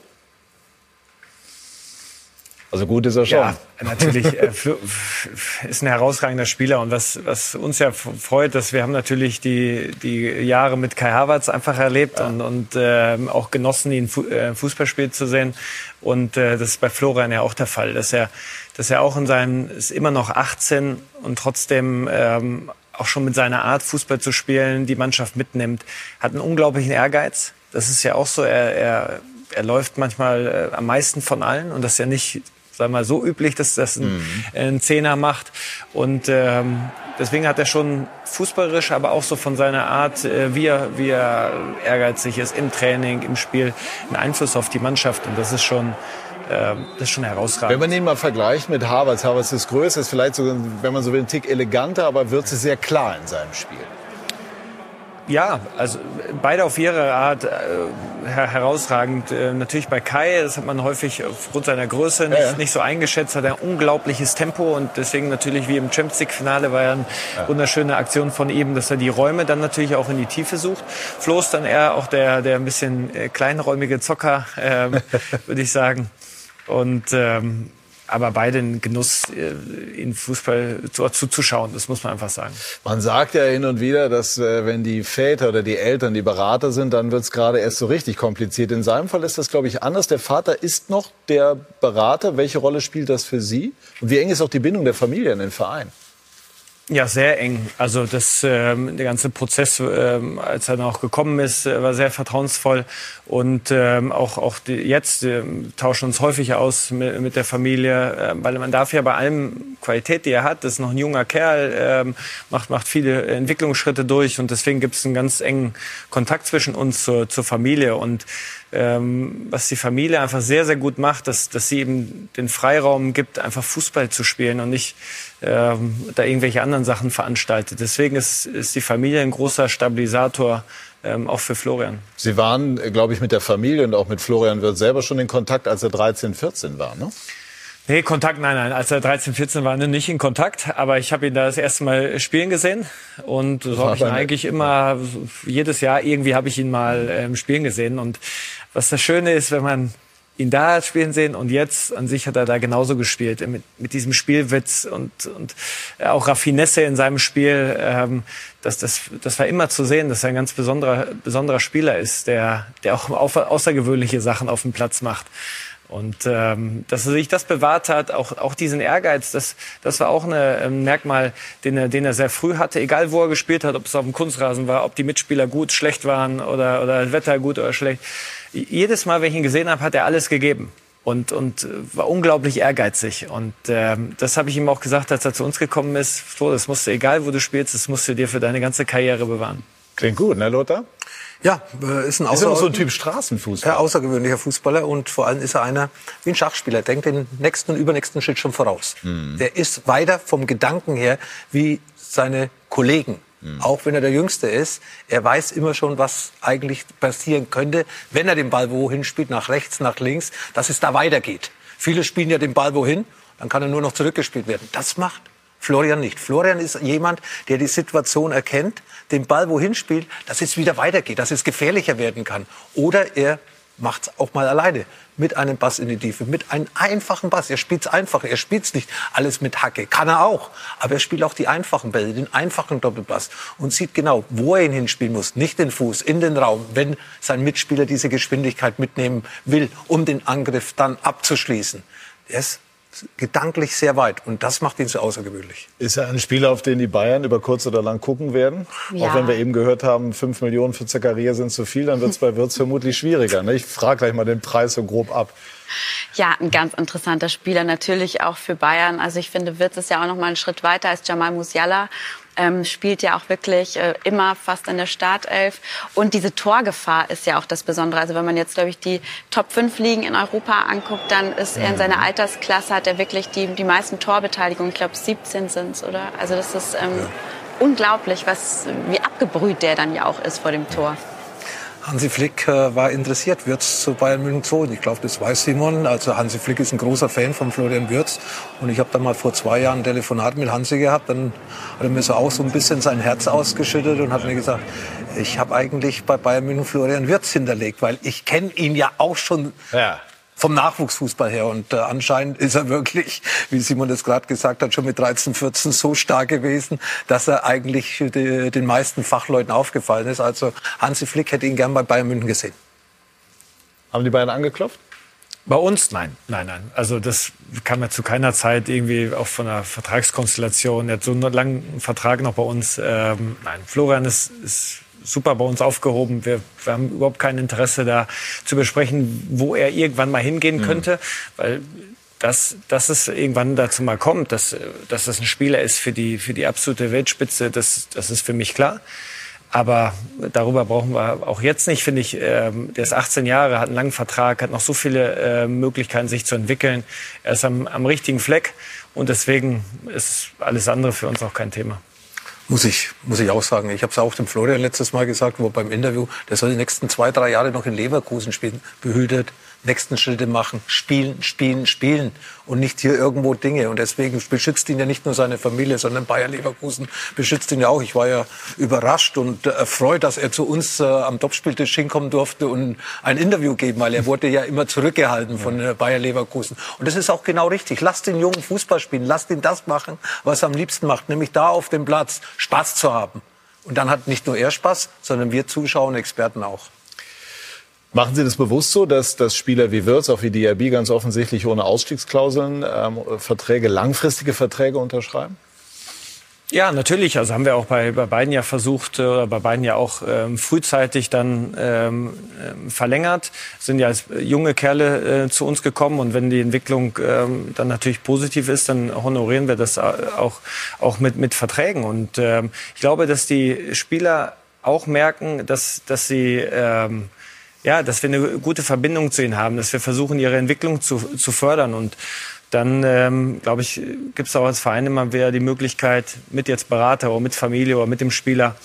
Also gut ist er schon. Ja, natürlich äh, ist ein herausragender Spieler und was, was uns ja freut, dass wir haben natürlich die, die Jahre mit Kai Havertz einfach erlebt ja. und, und äh, auch genossen, ihn äh, Fußballspiel zu sehen und äh, das ist bei Florian ja auch der Fall, dass er, dass er auch in seinem, ist immer noch 18 und trotzdem ähm, auch schon mit seiner Art Fußball zu spielen, die Mannschaft mitnimmt, hat einen unglaublichen Ehrgeiz. Das ist ja auch so, er, er er läuft manchmal äh, am meisten von allen und das ist ja nicht mal, so üblich, dass das ein, mhm. ein Zehner macht. Und ähm, deswegen hat er schon fußballerisch, aber auch so von seiner Art, äh, wie, er, wie er ehrgeizig ist im Training, im Spiel, einen Einfluss auf die Mannschaft. Und das ist schon, äh, das ist schon herausragend. Wenn man ihn mal vergleicht mit Havertz, Havertz ist größer, ist vielleicht so, wenn man so will, ein Tick eleganter, aber wird es sehr klar in seinem Spiel. Ja, also beide auf ihre Art äh, herausragend. Äh, natürlich bei Kai, das hat man häufig aufgrund seiner Größe nicht, ja, ja. nicht so eingeschätzt, hat er ein unglaubliches Tempo und deswegen natürlich wie im Champions League Finale war ja eine ja. wunderschöne Aktion von ihm, dass er die Räume dann natürlich auch in die Tiefe sucht. Flo ist dann eher auch der, der ein bisschen äh, kleinräumige Zocker, ähm, würde ich sagen. Und ähm, aber beide ein Genuss, äh, in Fußball zuzuschauen, das muss man einfach sagen. Man sagt ja hin und wieder, dass äh, wenn die Väter oder die Eltern die Berater sind, dann wird es gerade erst so richtig kompliziert. In seinem Fall ist das, glaube ich, anders. Der Vater ist noch der Berater. Welche Rolle spielt das für Sie? Und wie eng ist auch die Bindung der Familie in den Verein? Ja, sehr eng. Also das, ähm, der ganze Prozess, ähm, als er noch gekommen ist, äh, war sehr vertrauensvoll. Und ähm, auch, auch die, jetzt äh, tauschen uns häufig aus mit, mit der Familie, äh, weil man darf ja bei allem Qualität, die er hat, ist noch ein junger Kerl, ähm, macht, macht viele Entwicklungsschritte durch und deswegen gibt es einen ganz engen Kontakt zwischen uns zur, zur Familie. Und ähm, was die Familie einfach sehr, sehr gut macht, dass, dass sie eben den Freiraum gibt, einfach Fußball zu spielen und nicht ähm, da irgendwelche anderen Sachen veranstaltet. Deswegen ist, ist die Familie ein großer Stabilisator ähm, auch für Florian. Sie waren, glaube ich, mit der Familie und auch mit Florian Wirth selber schon in Kontakt, als er 13, 14 war, ne? Nee, Kontakt, nein, nein. Als er 13, 14 war, nicht in Kontakt. Aber ich habe ihn da das erste Mal spielen gesehen. Und so habe ich ihn eigentlich immer, jedes Jahr irgendwie habe ich ihn mal ähm, spielen gesehen. Und was das Schöne ist, wenn man ihn da spielen sehen und jetzt an sich hat er da genauso gespielt mit, mit diesem Spielwitz und, und auch Raffinesse in seinem Spiel. Ähm, das, das, das war immer zu sehen, dass er ein ganz besonderer, besonderer Spieler ist, der, der auch außergewöhnliche Sachen auf dem Platz macht. Und ähm, dass er sich das bewahrt hat, auch, auch diesen Ehrgeiz, das, das war auch ein Merkmal, den er, den er sehr früh hatte, egal wo er gespielt hat, ob es auf dem Kunstrasen war, ob die Mitspieler gut, schlecht waren oder, oder Wetter gut oder schlecht. Jedes Mal, wenn ich ihn gesehen habe, hat er alles gegeben und, und war unglaublich ehrgeizig. Und ähm, das habe ich ihm auch gesagt, als er zu uns gekommen ist. Flo, das musst du, egal wo du spielst, das musst du dir für deine ganze Karriere bewahren. Klingt gut, ne, Lothar? Ja, äh, ist ein ist so ein Typ Straßenfußballer. Ja, außergewöhnlicher Fußballer und vor allem ist er einer wie ein Schachspieler, denkt den nächsten und übernächsten Schritt schon voraus. Mhm. Der ist weiter vom Gedanken her wie seine Kollegen. Mhm. Auch wenn er der Jüngste ist, er weiß immer schon, was eigentlich passieren könnte, wenn er den Ball wohin spielt, nach rechts, nach links, dass es da weitergeht. Viele spielen ja den Ball wohin, dann kann er nur noch zurückgespielt werden. Das macht Florian nicht. Florian ist jemand, der die Situation erkennt, den Ball wohin spielt, dass es wieder weitergeht, dass es gefährlicher werden kann. Oder er macht es auch mal alleine mit einem Bass in die Tiefe, mit einem einfachen Bass. Er spielt es einfach, er spielt es nicht alles mit Hacke, kann er auch. Aber er spielt auch die einfachen Bälle, den einfachen Doppelbass und sieht genau, wo er ihn hinspielen muss. Nicht den Fuß, in den Raum, wenn sein Mitspieler diese Geschwindigkeit mitnehmen will, um den Angriff dann abzuschließen. Ist gedanklich sehr weit. Und das macht ihn so außergewöhnlich. Ist er ein Spieler, auf den die Bayern über kurz oder lang gucken werden? Ja. Auch wenn wir eben gehört haben, fünf Millionen für Zakaria sind zu viel, dann wird es bei Wirtz vermutlich schwieriger. Ne? Ich frage gleich mal den Preis so grob ab. Ja, ein ganz interessanter Spieler natürlich auch für Bayern. Also ich finde, Wirtz ist ja auch noch mal einen Schritt weiter als Jamal Musiala ähm, spielt ja auch wirklich äh, immer fast in der Startelf. Und diese Torgefahr ist ja auch das Besondere. Also wenn man jetzt, glaube ich, die Top 5 Ligen in Europa anguckt, dann ist er in seiner mhm. Altersklasse, hat er wirklich die, die meisten Torbeteiligungen. Ich glaube, 17 sind es, oder? Also das ist ähm, ja. unglaublich, was, wie abgebrüht der dann ja auch ist vor dem Tor. Hansi Flick äh, war interessiert, Würz zu Bayern München zu holen. Ich glaube, das weiß Simon. Also Hansi Flick ist ein großer Fan von Florian Würz. Und ich habe da mal vor zwei Jahren ein Telefonat mit Hansi gehabt. Dann hat er mir so auch so ein bisschen sein Herz ausgeschüttet und hat mir gesagt, ich habe eigentlich bei Bayern München Florian Würz hinterlegt, weil ich kenne ihn ja auch schon ja vom Nachwuchsfußball her. Und äh, anscheinend ist er wirklich, wie Simon das gerade gesagt hat, schon mit 13, 14 so stark gewesen, dass er eigentlich die, den meisten Fachleuten aufgefallen ist. Also Hansi Flick hätte ihn gern bei Bayern München gesehen. Haben die Bayern angeklopft? Bei uns? Nein, nein, nein. Also das kam ja zu keiner Zeit irgendwie auch von einer Vertragskonstellation. Er hat so einen langen Vertrag noch bei uns. Ähm, nein, Florian ist, ist super bei uns aufgehoben. Wir, wir, haben überhaupt kein Interesse da zu besprechen, wo er irgendwann mal hingehen mhm. könnte, weil dass, dass es irgendwann dazu mal kommt, dass, dass das ein Spieler ist für die, für die absolute Weltspitze, das, das ist für mich klar. Aber darüber brauchen wir auch jetzt nicht, finde ich. Ähm, der ist 18 Jahre, hat einen langen Vertrag, hat noch so viele äh, Möglichkeiten, sich zu entwickeln. Er ist am, am richtigen Fleck und deswegen ist alles andere für uns auch kein Thema. Muss ich, muss ich auch sagen. Ich habe es auch dem Florian letztes Mal gesagt, wo beim Interview, der soll die nächsten zwei, drei Jahre noch in Leverkusen spielen, behütet, nächsten Schritte machen, spielen, spielen, spielen und nicht hier irgendwo Dinge. Und deswegen beschützt ihn ja nicht nur seine Familie, sondern Bayer Leverkusen beschützt ihn ja auch. Ich war ja überrascht und erfreut, dass er zu uns äh, am Topspieltisch hinkommen durfte und ein Interview geben, weil er wurde ja immer zurückgehalten von äh, Bayer Leverkusen. Und das ist auch genau richtig. Lasst den jungen Fußball spielen, lasst ihn das machen, was er am liebsten macht, nämlich da auf dem Platz Spaß zu haben. Und dann hat nicht nur er Spaß, sondern wir Zuschauer und Experten auch. Machen Sie das bewusst so, dass, dass Spieler wie Wirtz, auch wie Diaby ganz offensichtlich ohne Ausstiegsklauseln ähm, Verträge, langfristige Verträge unterschreiben? Ja, natürlich. Also haben wir auch bei, bei beiden ja versucht, äh, oder bei beiden ja auch ähm, frühzeitig dann ähm, ähm, verlängert. Sind ja als junge Kerle äh, zu uns gekommen und wenn die Entwicklung ähm, dann natürlich positiv ist, dann honorieren wir das auch, auch mit, mit Verträgen. Und ähm, ich glaube, dass die Spieler auch merken, dass, dass sie ähm, ja, dass wir eine gute Verbindung zu ihnen haben, dass wir versuchen, ihre Entwicklung zu, zu fördern. Und dann, ähm, glaube ich, gibt es auch als Verein immer wieder die Möglichkeit, mit jetzt Berater oder mit Familie oder mit dem Spieler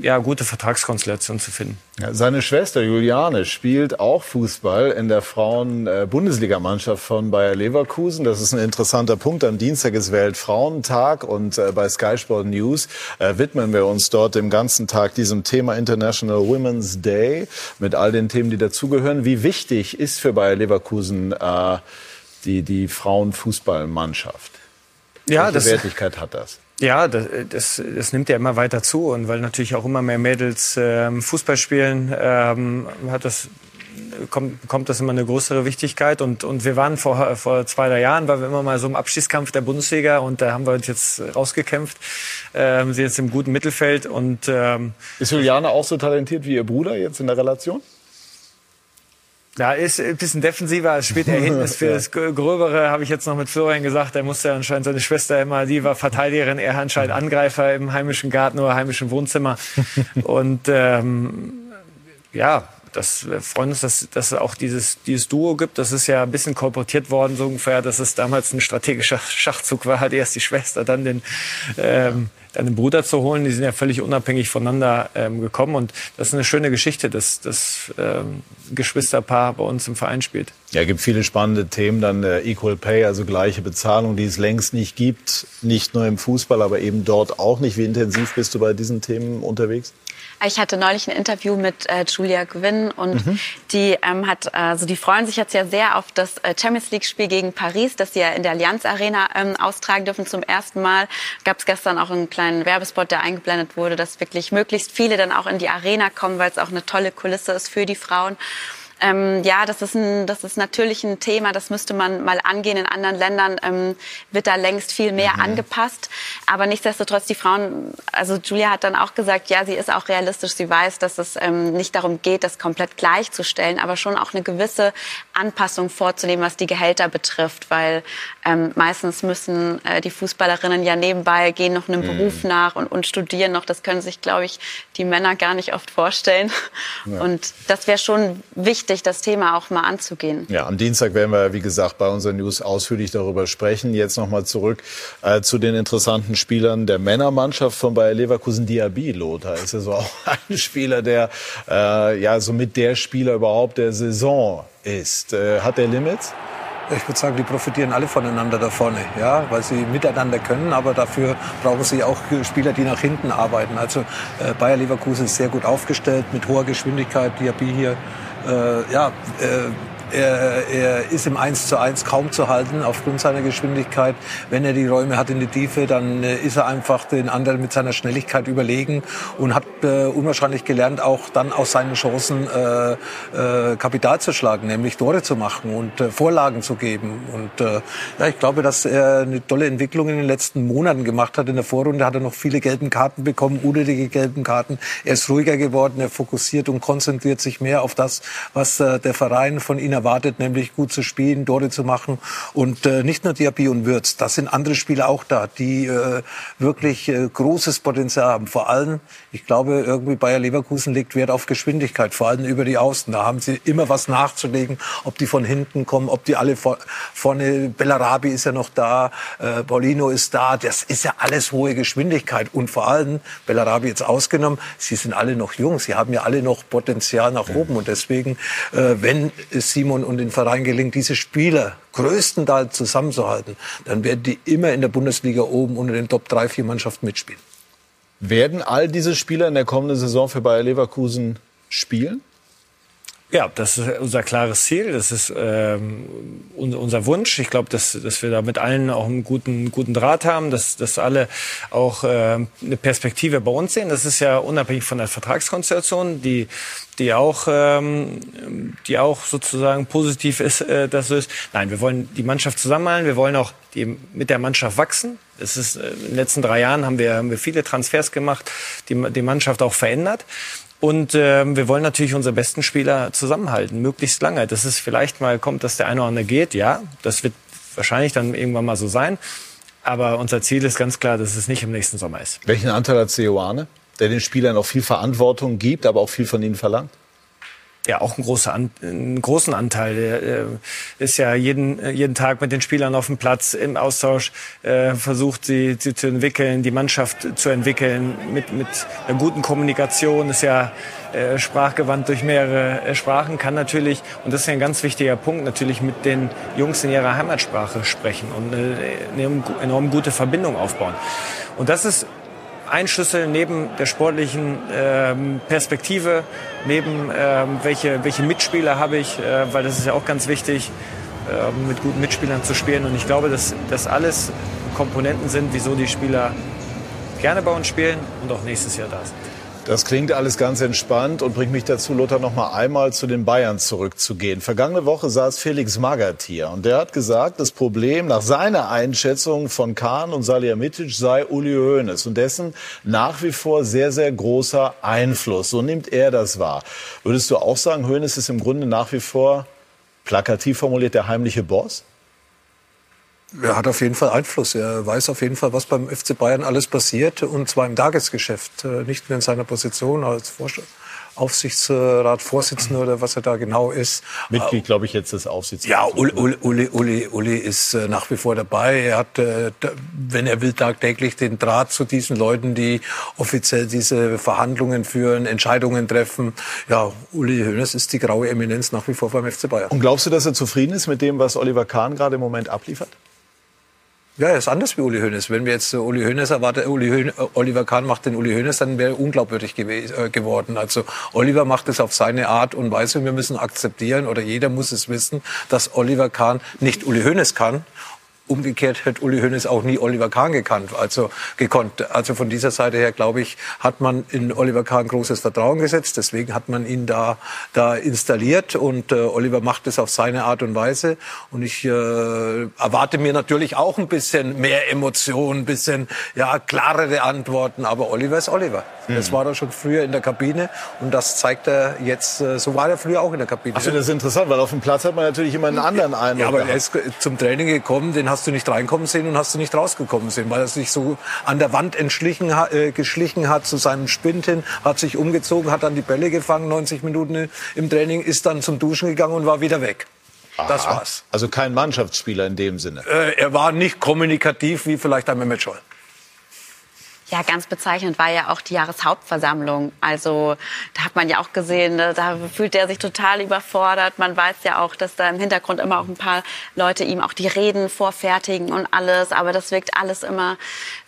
ja, gute Vertragskonstellation zu finden. Ja, seine Schwester Juliane spielt auch Fußball in der Frauen-Bundesligamannschaft von Bayer Leverkusen. Das ist ein interessanter Punkt. Am Dienstag ist Weltfrauentag und äh, bei Sky Sport News äh, widmen wir uns dort den ganzen Tag diesem Thema International Women's Day mit all den Themen, die dazugehören. Wie wichtig ist für Bayer Leverkusen äh, die, die Frauenfußballmannschaft? Ja, Welche das, Wertigkeit hat das? Ja, das, das, das nimmt ja immer weiter zu und weil natürlich auch immer mehr Mädels ähm, Fußball spielen, ähm, hat das kommt, bekommt das immer eine größere Wichtigkeit. Und, und wir waren vor, vor zwei, drei Jahren, waren wir immer mal so im Abschießkampf der Bundesliga und da haben wir uns jetzt rausgekämpft. Ähm, sie ist im guten Mittelfeld und ähm, Ist Juliane auch so talentiert wie ihr Bruder jetzt in der Relation? Ja, ist ein bisschen defensiver, es spielt er hinten. Ist für das Gröbere habe ich jetzt noch mit Florian gesagt, er musste anscheinend seine Schwester immer, die war Verteidigerin, er anscheinend Angreifer im heimischen Garten oder heimischen Wohnzimmer. Und ähm, ja, das wir freuen uns, dass, dass es auch dieses, dieses Duo gibt. Das ist ja ein bisschen kolportiert worden, so ungefähr, dass es damals ein strategischer Schachzug war, halt erst die Schwester, dann den, ähm, dann den Bruder zu holen. Die sind ja völlig unabhängig voneinander ähm, gekommen. Und das ist eine schöne Geschichte, dass das ähm, Geschwisterpaar bei uns im Verein spielt. Ja, gibt viele spannende Themen. Dann äh, Equal Pay, also gleiche Bezahlung, die es längst nicht gibt. Nicht nur im Fußball, aber eben dort auch nicht. Wie intensiv bist du bei diesen Themen unterwegs? Ich hatte neulich ein Interview mit äh, Julia Gwynn und mhm. die ähm, hat, also die freuen sich jetzt ja sehr auf das äh, Champions League Spiel gegen Paris, das sie ja in der Allianz Arena ähm, austragen dürfen zum ersten Mal. Gab es gestern auch einen kleinen Werbespot, der eingeblendet wurde, dass wirklich möglichst viele dann auch in die Arena kommen, weil es auch eine tolle Kulisse ist für die Frauen. Ähm, ja, das ist, ein, das ist natürlich ein Thema, das müsste man mal angehen. In anderen Ländern ähm, wird da längst viel mehr mhm. angepasst. Aber nichtsdestotrotz, die Frauen, also Julia hat dann auch gesagt, ja, sie ist auch realistisch. Sie weiß, dass es ähm, nicht darum geht, das komplett gleichzustellen, aber schon auch eine gewisse Anpassung vorzunehmen, was die Gehälter betrifft. Weil ähm, meistens müssen äh, die Fußballerinnen ja nebenbei gehen noch einem mhm. Beruf nach und, und studieren noch. Das können sich, glaube ich, die Männer gar nicht oft vorstellen. Ja. Und das wäre schon wichtig, das Thema auch mal anzugehen. Ja, am Dienstag werden wir, wie gesagt, bei unseren News ausführlich darüber sprechen. Jetzt nochmal zurück äh, zu den interessanten Spielern der Männermannschaft von Bayer Leverkusen, Diaby. Lothar ist ja so auch ein Spieler, der äh, ja somit der Spieler überhaupt der Saison ist. Äh, hat er Limits? Ich würde sagen, die profitieren alle voneinander da vorne, ja, weil sie miteinander können, aber dafür brauchen sie auch Spieler, die nach hinten arbeiten. Also äh, Bayer Leverkusen ist sehr gut aufgestellt mit hoher Geschwindigkeit. Diaby hier, äh, ja, äh, er, er ist im 1 zu 1 kaum zu halten aufgrund seiner Geschwindigkeit. Wenn er die Räume hat in die Tiefe, dann äh, ist er einfach den anderen mit seiner Schnelligkeit überlegen und hat äh, unwahrscheinlich gelernt, auch dann aus seinen Chancen äh, äh, Kapital zu schlagen, nämlich Tore zu machen und äh, Vorlagen zu geben. Und äh, ja, ich glaube, dass er eine tolle Entwicklung in den letzten Monaten gemacht hat. In der Vorrunde hat er noch viele gelben Karten bekommen, unnötige gelben Karten. Er ist ruhiger geworden, er fokussiert und konzentriert sich mehr auf das, was äh, der Verein von ihm erwartet, nämlich gut zu spielen, Tore zu machen. Und äh, nicht nur Diaby und Würz, das sind andere Spieler auch da, die äh, wirklich äh, großes Potenzial haben. Vor allem, ich glaube, irgendwie Bayer Leverkusen legt Wert auf Geschwindigkeit, vor allem über die Außen. Da haben sie immer was nachzulegen, ob die von hinten kommen, ob die alle vor, vorne, Bellarabi ist ja noch da, äh, Paulino ist da. Das ist ja alles hohe Geschwindigkeit. Und vor allem, Bellarabi jetzt ausgenommen, sie sind alle noch jung, sie haben ja alle noch Potenzial nach oben. Und deswegen, äh, wenn Simon Simon und den Verein gelingt, diese Spieler größtenteils zusammenzuhalten, dann werden die immer in der Bundesliga oben unter den Top 3, 4 Mannschaften mitspielen. Werden all diese Spieler in der kommenden Saison für Bayer Leverkusen spielen? Ja, das ist unser klares Ziel. Das ist ähm, unser Wunsch. Ich glaube, dass, dass wir da mit allen auch einen guten, guten Draht haben, dass, dass alle auch äh, eine Perspektive bei uns sehen. Das ist ja unabhängig von der Vertragskonstellation, die, die, auch, ähm, die auch sozusagen positiv ist, äh, dass so ist. Nein, wir wollen die Mannschaft zusammenhalten. Wir wollen auch die, mit der Mannschaft wachsen. Es ist, äh, in den letzten drei Jahren haben wir, haben wir viele Transfers gemacht, die die Mannschaft auch verändert. Und äh, wir wollen natürlich unsere besten Spieler zusammenhalten, möglichst lange. Das ist vielleicht mal kommt, dass der eine oder andere geht. Ja, das wird wahrscheinlich dann irgendwann mal so sein. Aber unser Ziel ist ganz klar, dass es nicht im nächsten Sommer ist. Welchen Anteil hat Seoane, der den Spielern auch viel Verantwortung gibt, aber auch viel von ihnen verlangt? Ja auch einen großen, einen großen Anteil. Der äh, ist ja jeden, jeden Tag mit den Spielern auf dem Platz im Austausch, äh, versucht sie, sie zu entwickeln, die Mannschaft zu entwickeln mit, mit einer guten Kommunikation. Ist ja äh, sprachgewandt durch mehrere äh, Sprachen, kann natürlich, und das ist ja ein ganz wichtiger Punkt, natürlich mit den Jungs in ihrer Heimatsprache sprechen und eine enorm gute Verbindung aufbauen. Und das ist ein Schlüssel neben der sportlichen ähm, Perspektive, neben ähm, welche, welche Mitspieler habe ich, äh, weil das ist ja auch ganz wichtig, äh, mit guten Mitspielern zu spielen. Und ich glaube, dass das alles Komponenten sind, wieso die Spieler gerne bei uns spielen und auch nächstes Jahr da sind. Das klingt alles ganz entspannt und bringt mich dazu, Lothar, noch mal einmal zu den Bayern zurückzugehen. Vergangene Woche saß Felix Magath hier und der hat gesagt, das Problem nach seiner Einschätzung von Kahn und Salihamidzic sei Uli Hoeneß und dessen nach wie vor sehr, sehr großer Einfluss. So nimmt er das wahr. Würdest du auch sagen, Hoeneß ist im Grunde nach wie vor plakativ formuliert der heimliche Boss? Er hat auf jeden Fall Einfluss. Er weiß auf jeden Fall, was beim FC Bayern alles passiert. Und zwar im Tagesgeschäft, äh, nicht nur in seiner Position als Vorstand. Aufsichtsratsvorsitzender oder was er da genau ist. Mitglied, glaube ich, jetzt des Aufsichtsrats. Ja, Uli, Uli, Uli, Uli, Uli ist äh, nach wie vor dabei. Er hat, äh, wenn er will, tagtäglich den Draht zu diesen Leuten, die offiziell diese Verhandlungen führen, Entscheidungen treffen. Ja, Uli Hoeneß ist die graue Eminenz nach wie vor beim FC Bayern. Und glaubst du, dass er zufrieden ist mit dem, was Oliver Kahn gerade im Moment abliefert? Ja, er ist anders wie Uli Hoeneß. Wenn wir jetzt Uli Hoeneß erwarten, Uli Hoeneß, Oliver Kahn macht den Uli Hoeneß, dann wäre er unglaubwürdig äh, geworden. Also Oliver macht es auf seine Art und Weise wir müssen akzeptieren oder jeder muss es wissen, dass Oliver Kahn nicht Uli Hoeneß kann Umgekehrt hätte Uli Hoeneß auch nie Oliver Kahn gekannt, also gekonnt. Also von dieser Seite her, glaube ich, hat man in Oliver Kahn großes Vertrauen gesetzt. Deswegen hat man ihn da, da installiert und äh, Oliver macht es auf seine Art und Weise. Und ich äh, erwarte mir natürlich auch ein bisschen mehr Emotionen, ein bisschen ja, klarere Antworten. Aber Oliver ist Oliver. Mhm. Das war er schon früher in der Kabine und das zeigt er jetzt, äh, so war er früher auch in der Kabine. Ach so, das ist interessant, weil auf dem Platz hat man natürlich immer einen anderen Eindruck. Ja, aber er ist zum Training gekommen, den hast hast du nicht reinkommen sehen und hast du nicht rausgekommen sehen, weil er sich so an der Wand entschlichen, äh, geschlichen hat zu seinem Spind hin, hat sich umgezogen, hat dann die Bälle gefangen, 90 Minuten im Training, ist dann zum Duschen gegangen und war wieder weg. Aha. Das war's. Also kein Mannschaftsspieler in dem Sinne. Äh, er war nicht kommunikativ wie vielleicht ein Mehmet Scholl. Ja, ganz bezeichnend war ja auch die Jahreshauptversammlung. Also da hat man ja auch gesehen, ne, da fühlt er sich total überfordert. Man weiß ja auch, dass da im Hintergrund immer auch ein paar Leute ihm auch die Reden vorfertigen und alles. Aber das wirkt alles immer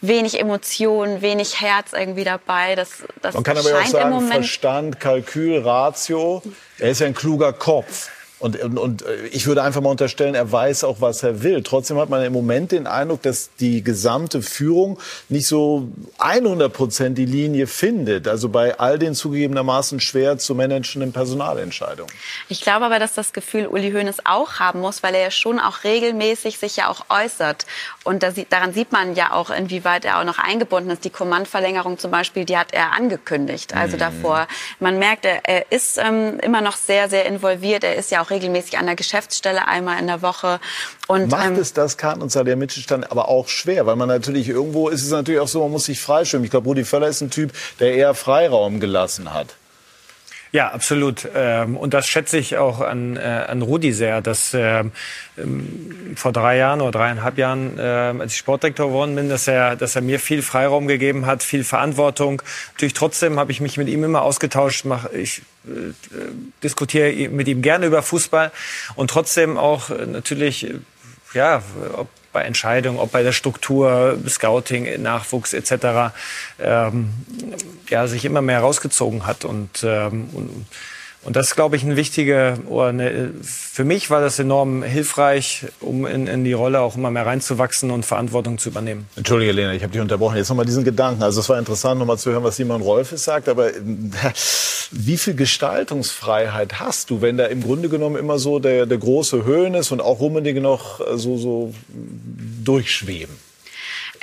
wenig Emotionen, wenig Herz irgendwie dabei. Das, das man kann aber auch sagen, Verstand, Kalkül, Ratio. Er ist ja ein kluger Kopf. Und, und, und äh, ich würde einfach mal unterstellen, er weiß auch, was er will. Trotzdem hat man im Moment den Eindruck, dass die gesamte Führung nicht so 100 Prozent die Linie findet. Also bei all den zugegebenermaßen schwer zu managenden Personalentscheidungen. Ich glaube aber, dass das Gefühl Uli Hoeneß auch haben muss, weil er ja schon auch regelmäßig sich ja auch äußert. Und da, daran sieht man ja auch, inwieweit er auch noch eingebunden ist. Die Kommandverlängerung zum Beispiel, die hat er angekündigt. Also mhm. davor. Man merkt, er, er ist ähm, immer noch sehr, sehr involviert. Er ist ja auch regelmäßig an der Geschäftsstelle einmal in der Woche. Und, Macht ähm, es das Kahn und dann aber auch schwer? Weil man natürlich irgendwo ist es natürlich auch so, man muss sich freischwimmen. Ich glaube, Rudi Völler ist ein Typ, der eher Freiraum gelassen hat. Ja, absolut. Ähm, und das schätze ich auch an, äh, an Rudi sehr, dass ähm, ähm, vor drei Jahren oder dreieinhalb Jahren, als ich Sportdirektor geworden bin, dass er, dass er mir viel Freiraum gegeben hat, viel Verantwortung. Natürlich trotzdem habe ich mich mit ihm immer ausgetauscht. Ich äh, diskutiere mit ihm gerne über Fußball und trotzdem auch äh, natürlich, ja, ob bei Entscheidungen, ob bei der Struktur, Scouting, Nachwuchs etc. Ähm, ja, sich immer mehr rausgezogen hat und, ähm, und und das ist, glaube ich, ein wichtiger, oder eine, für mich war das enorm hilfreich, um in, in die Rolle auch immer mehr reinzuwachsen und Verantwortung zu übernehmen. Entschuldige, Lena, ich habe dich unterbrochen. Jetzt nochmal diesen Gedanken. Also es war interessant, nochmal zu hören, was Simon Rolfes sagt. Aber wie viel Gestaltungsfreiheit hast du, wenn da im Grunde genommen immer so der, der große Höhen ist und auch Rummenigge noch so, so durchschweben?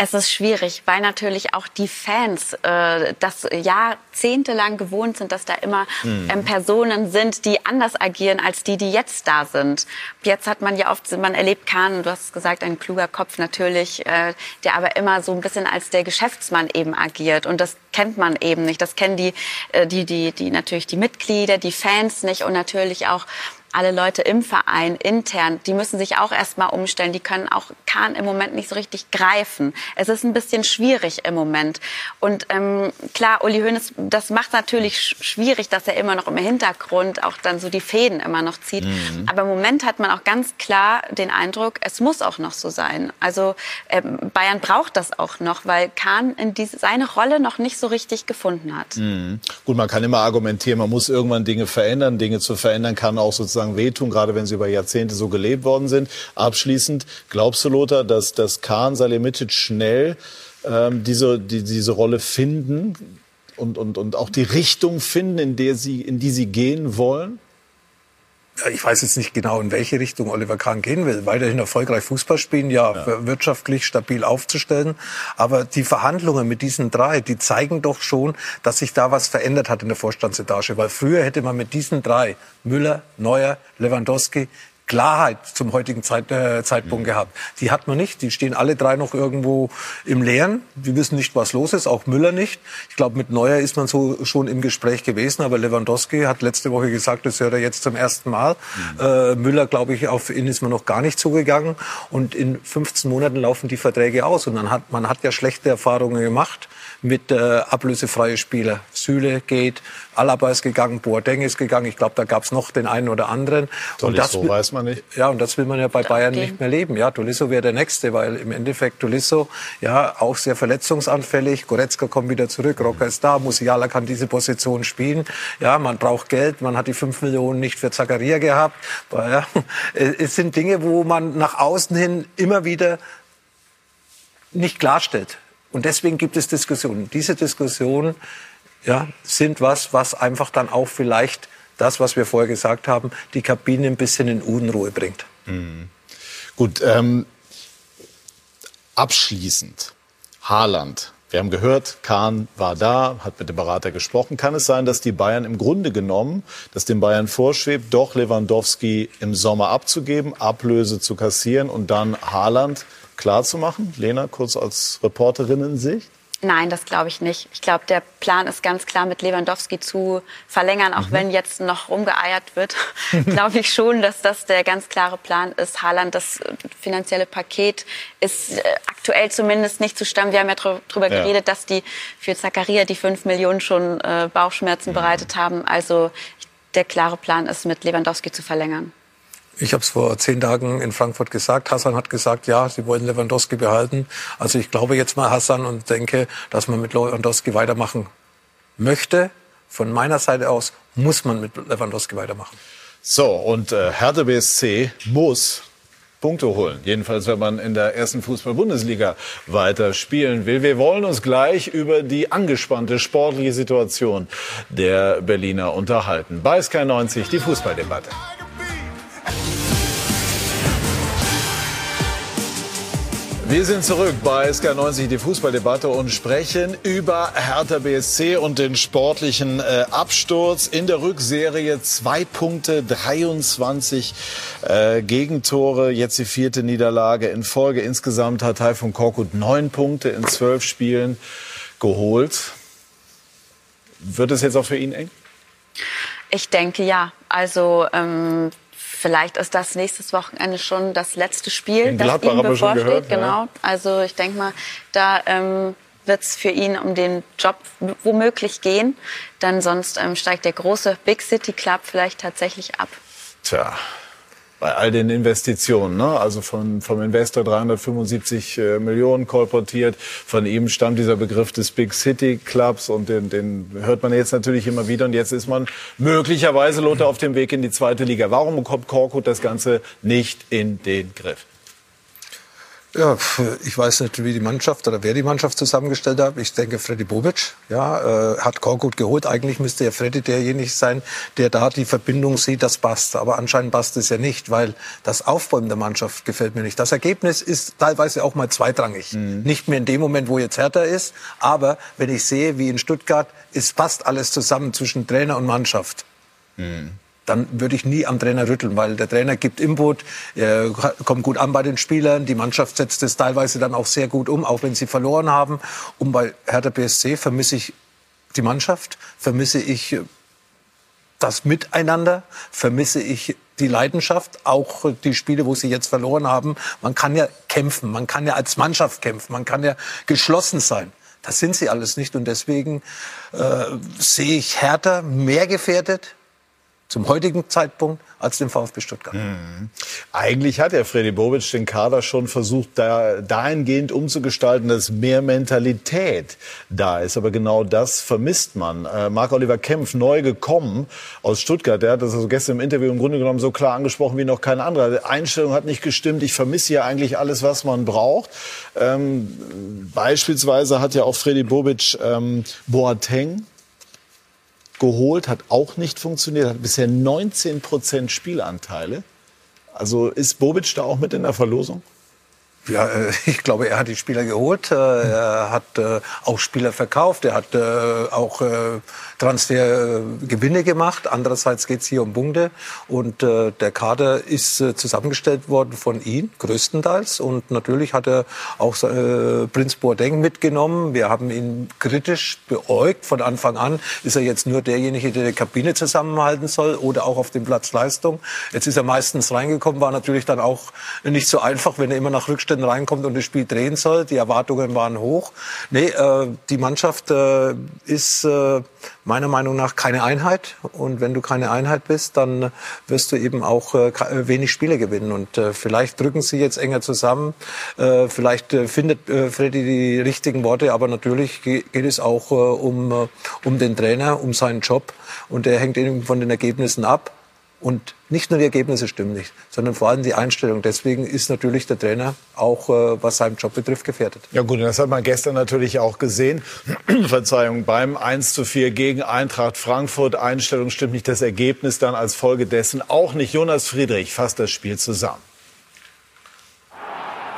Es ist schwierig, weil natürlich auch die Fans äh, das jahrzehntelang gewohnt sind, dass da immer mhm. ähm, Personen sind, die anders agieren als die, die jetzt da sind. Jetzt hat man ja oft, man erlebt Kahn, du hast gesagt, ein kluger Kopf natürlich, äh, der aber immer so ein bisschen als der Geschäftsmann eben agiert. Und das kennt man eben nicht. Das kennen die, äh, die, die, die natürlich die Mitglieder, die Fans nicht und natürlich auch alle Leute im Verein intern, die müssen sich auch erstmal umstellen. Die können auch Kahn im Moment nicht so richtig greifen. Es ist ein bisschen schwierig im Moment. Und ähm, klar, Uli Hoeneß, das macht natürlich schwierig, dass er immer noch im Hintergrund auch dann so die Fäden immer noch zieht. Mhm. Aber im Moment hat man auch ganz klar den Eindruck, es muss auch noch so sein. Also ähm, Bayern braucht das auch noch, weil Kahn in diese, seine Rolle noch nicht so richtig gefunden hat. Mhm. Gut, man kann immer argumentieren, man muss irgendwann Dinge verändern. Dinge zu verändern kann auch sozusagen sozusagen wehtun, gerade wenn sie über Jahrzehnte so gelebt worden sind. Abschließend, glaubst du, Lothar, dass, dass Kahn Salihamidzic schnell ähm, diese, die, diese Rolle finden und, und, und auch die Richtung finden, in, der sie, in die sie gehen wollen? Ich weiß jetzt nicht genau, in welche Richtung Oliver Kahn gehen will. Weiterhin erfolgreich Fußball spielen, ja, ja, wirtschaftlich stabil aufzustellen. Aber die Verhandlungen mit diesen drei, die zeigen doch schon, dass sich da was verändert hat in der Vorstandsetage. Weil früher hätte man mit diesen drei, Müller, Neuer, Lewandowski, Klarheit zum heutigen Zeit, äh, Zeitpunkt mhm. gehabt. Die hat man nicht. Die stehen alle drei noch irgendwo im Leeren. Die wissen nicht, was los ist. Auch Müller nicht. Ich glaube, mit Neuer ist man so schon im Gespräch gewesen. Aber Lewandowski hat letzte Woche gesagt, das hört er jetzt zum ersten Mal. Mhm. Äh, Müller, glaube ich, auf ihn ist man noch gar nicht zugegangen. Und in 15 Monaten laufen die Verträge aus. Und dann hat man hat ja schlechte Erfahrungen gemacht mit äh, ablösefreie Spieler. Süle geht, Alaba ist gegangen, Boateng ist gegangen. Ich glaube, da gab es noch den einen oder anderen. und das so weiß man nicht. Ja, und das will man ja bei Bayern okay. nicht mehr leben. Ja, Tolisso wäre der Nächste, weil im Endeffekt Tolisso, ja, auch sehr verletzungsanfällig. Goretzka kommt wieder zurück, Rocker ist da, Musiala kann diese Position spielen. Ja, man braucht Geld, man hat die fünf Millionen nicht für Zakaria gehabt. Aber, ja, es sind Dinge, wo man nach außen hin immer wieder nicht klarstellt. Und deswegen gibt es Diskussionen. Diese Diskussionen ja, sind was, was einfach dann auch vielleicht das, was wir vorher gesagt haben, die Kabine ein bisschen in Unruhe bringt. Mhm. Gut, ähm, abschließend, Haaland. Wir haben gehört, Kahn war da, hat mit dem Berater gesprochen. Kann es sein, dass die Bayern im Grunde genommen, dass den Bayern vorschwebt, doch Lewandowski im Sommer abzugeben, Ablöse zu kassieren und dann Haaland klarzumachen? Lena, kurz als Reporterinnen-Sicht? Nein, das glaube ich nicht. Ich glaube, der Plan ist ganz klar, mit Lewandowski zu verlängern, auch mhm. wenn jetzt noch rumgeeiert wird. glaube ich schon, dass das der ganz klare Plan ist. Haaland, das finanzielle Paket ist äh, aktuell zumindest nicht zustande. Wir haben ja darüber ja. geredet, dass die für Zakaria die fünf Millionen schon äh, Bauchschmerzen mhm. bereitet haben. Also der klare Plan ist, mit Lewandowski zu verlängern. Ich habe es vor zehn Tagen in Frankfurt gesagt. Hassan hat gesagt, ja, sie wollen Lewandowski behalten. Also ich glaube jetzt mal Hassan und denke, dass man mit Lewandowski weitermachen möchte. Von meiner Seite aus muss man mit Lewandowski weitermachen. So, und äh, Hertha BSC muss Punkte holen. Jedenfalls, wenn man in der ersten Fußball-Bundesliga weiter spielen will. Wir wollen uns gleich über die angespannte sportliche Situation der Berliner unterhalten. Bei Sky 90 die Fußballdebatte. Wir sind zurück bei SK90, die Fußballdebatte und sprechen über Hertha BSC und den sportlichen äh, Absturz in der Rückserie. Zwei Punkte, 23 äh, Gegentore, jetzt die vierte Niederlage in Folge. Insgesamt hat Taifun Korkut neun Punkte in zwölf Spielen geholt. Wird es jetzt auch für ihn eng? Ich denke ja. Also ähm, Vielleicht ist das nächstes Wochenende schon das letzte Spiel, In das ihm bevorsteht. Gehört, genau. Ja. Also ich denke mal, da ähm, wird es für ihn um den Job womöglich gehen. Dann sonst ähm, steigt der große Big City Club vielleicht tatsächlich ab. Tja, bei all den Investitionen, ne? also von, vom Investor 375 äh, Millionen kolportiert. Von ihm stammt dieser Begriff des Big City Clubs und den, den hört man jetzt natürlich immer wieder. Und jetzt ist man möglicherweise, Lothar, auf dem Weg in die zweite Liga. Warum bekommt Korkut das Ganze nicht in den Griff? Ja, ich weiß nicht, wie die Mannschaft oder wer die Mannschaft zusammengestellt hat. Ich denke, Freddy Bobic ja, äh, hat Korkut geholt. Eigentlich müsste ja Freddy derjenige sein, der da die Verbindung sieht, das passt. Aber anscheinend passt es ja nicht, weil das Aufbäumen der Mannschaft gefällt mir nicht. Das Ergebnis ist teilweise auch mal zweitrangig. Mhm. Nicht mehr in dem Moment, wo jetzt Hertha ist. Aber wenn ich sehe, wie in Stuttgart, es passt alles zusammen zwischen Trainer und Mannschaft. Mhm dann würde ich nie am Trainer rütteln, weil der Trainer gibt Input, kommt gut an bei den Spielern, die Mannschaft setzt es teilweise dann auch sehr gut um, auch wenn sie verloren haben. Und bei Hertha BSC vermisse ich die Mannschaft, vermisse ich das Miteinander, vermisse ich die Leidenschaft, auch die Spiele, wo sie jetzt verloren haben. Man kann ja kämpfen, man kann ja als Mannschaft kämpfen, man kann ja geschlossen sein. Das sind sie alles nicht und deswegen äh, sehe ich Hertha mehr gefährdet zum heutigen Zeitpunkt als den VfB Stuttgart. Mhm. Eigentlich hat ja Freddy Bobic den Kader schon versucht, da, dahingehend umzugestalten, dass mehr Mentalität da ist. Aber genau das vermisst man. Äh, Marc-Oliver Kempf, neu gekommen aus Stuttgart, der hat das also gestern im Interview im Grunde genommen so klar angesprochen wie noch kein anderer. Die Einstellung hat nicht gestimmt. Ich vermisse ja eigentlich alles, was man braucht. Ähm, beispielsweise hat ja auch Freddy Bobic ähm, Boateng geholt, hat auch nicht funktioniert, hat bisher 19 Prozent Spielanteile. Also ist Bobic da auch mit in der Verlosung? Ja, äh, ich glaube, er hat die Spieler geholt, äh, er hat äh, auch Spieler verkauft, er hat auch Transfergewinne gemacht. Andererseits geht es hier um Punkte und der Kader ist zusammengestellt worden von ihm, größtenteils. Und natürlich hat er auch Prinz Boateng mitgenommen. Wir haben ihn kritisch beäugt. Von Anfang an ist er jetzt nur derjenige, der die Kabine zusammenhalten soll oder auch auf dem Platz Leistung. Jetzt ist er meistens reingekommen, war natürlich dann auch nicht so einfach, wenn er immer nach Rückständen Rückständen reinkommt und das Spiel drehen soll. Die Erwartungen waren hoch. Nee, äh, die Mannschaft äh, ist äh, meiner Meinung nach keine Einheit. Und wenn du keine Einheit bist, dann wirst du eben auch äh, wenig Spiele gewinnen. Und äh, vielleicht drücken sie jetzt enger zusammen. Äh, vielleicht äh, findet äh, Freddy die richtigen Worte. Aber natürlich geht es auch äh, um, äh, um den Trainer, um seinen Job. Und der hängt eben von den Ergebnissen ab. Und nicht nur die Ergebnisse stimmen nicht, sondern vor allem die Einstellung. Deswegen ist natürlich der Trainer auch, äh, was seinen Job betrifft, gefährdet. Ja gut, das hat man gestern natürlich auch gesehen. Verzeihung, beim 1 zu 4 gegen Eintracht Frankfurt. Einstellung stimmt nicht, das Ergebnis dann als Folge dessen auch nicht. Jonas Friedrich fasst das Spiel zusammen.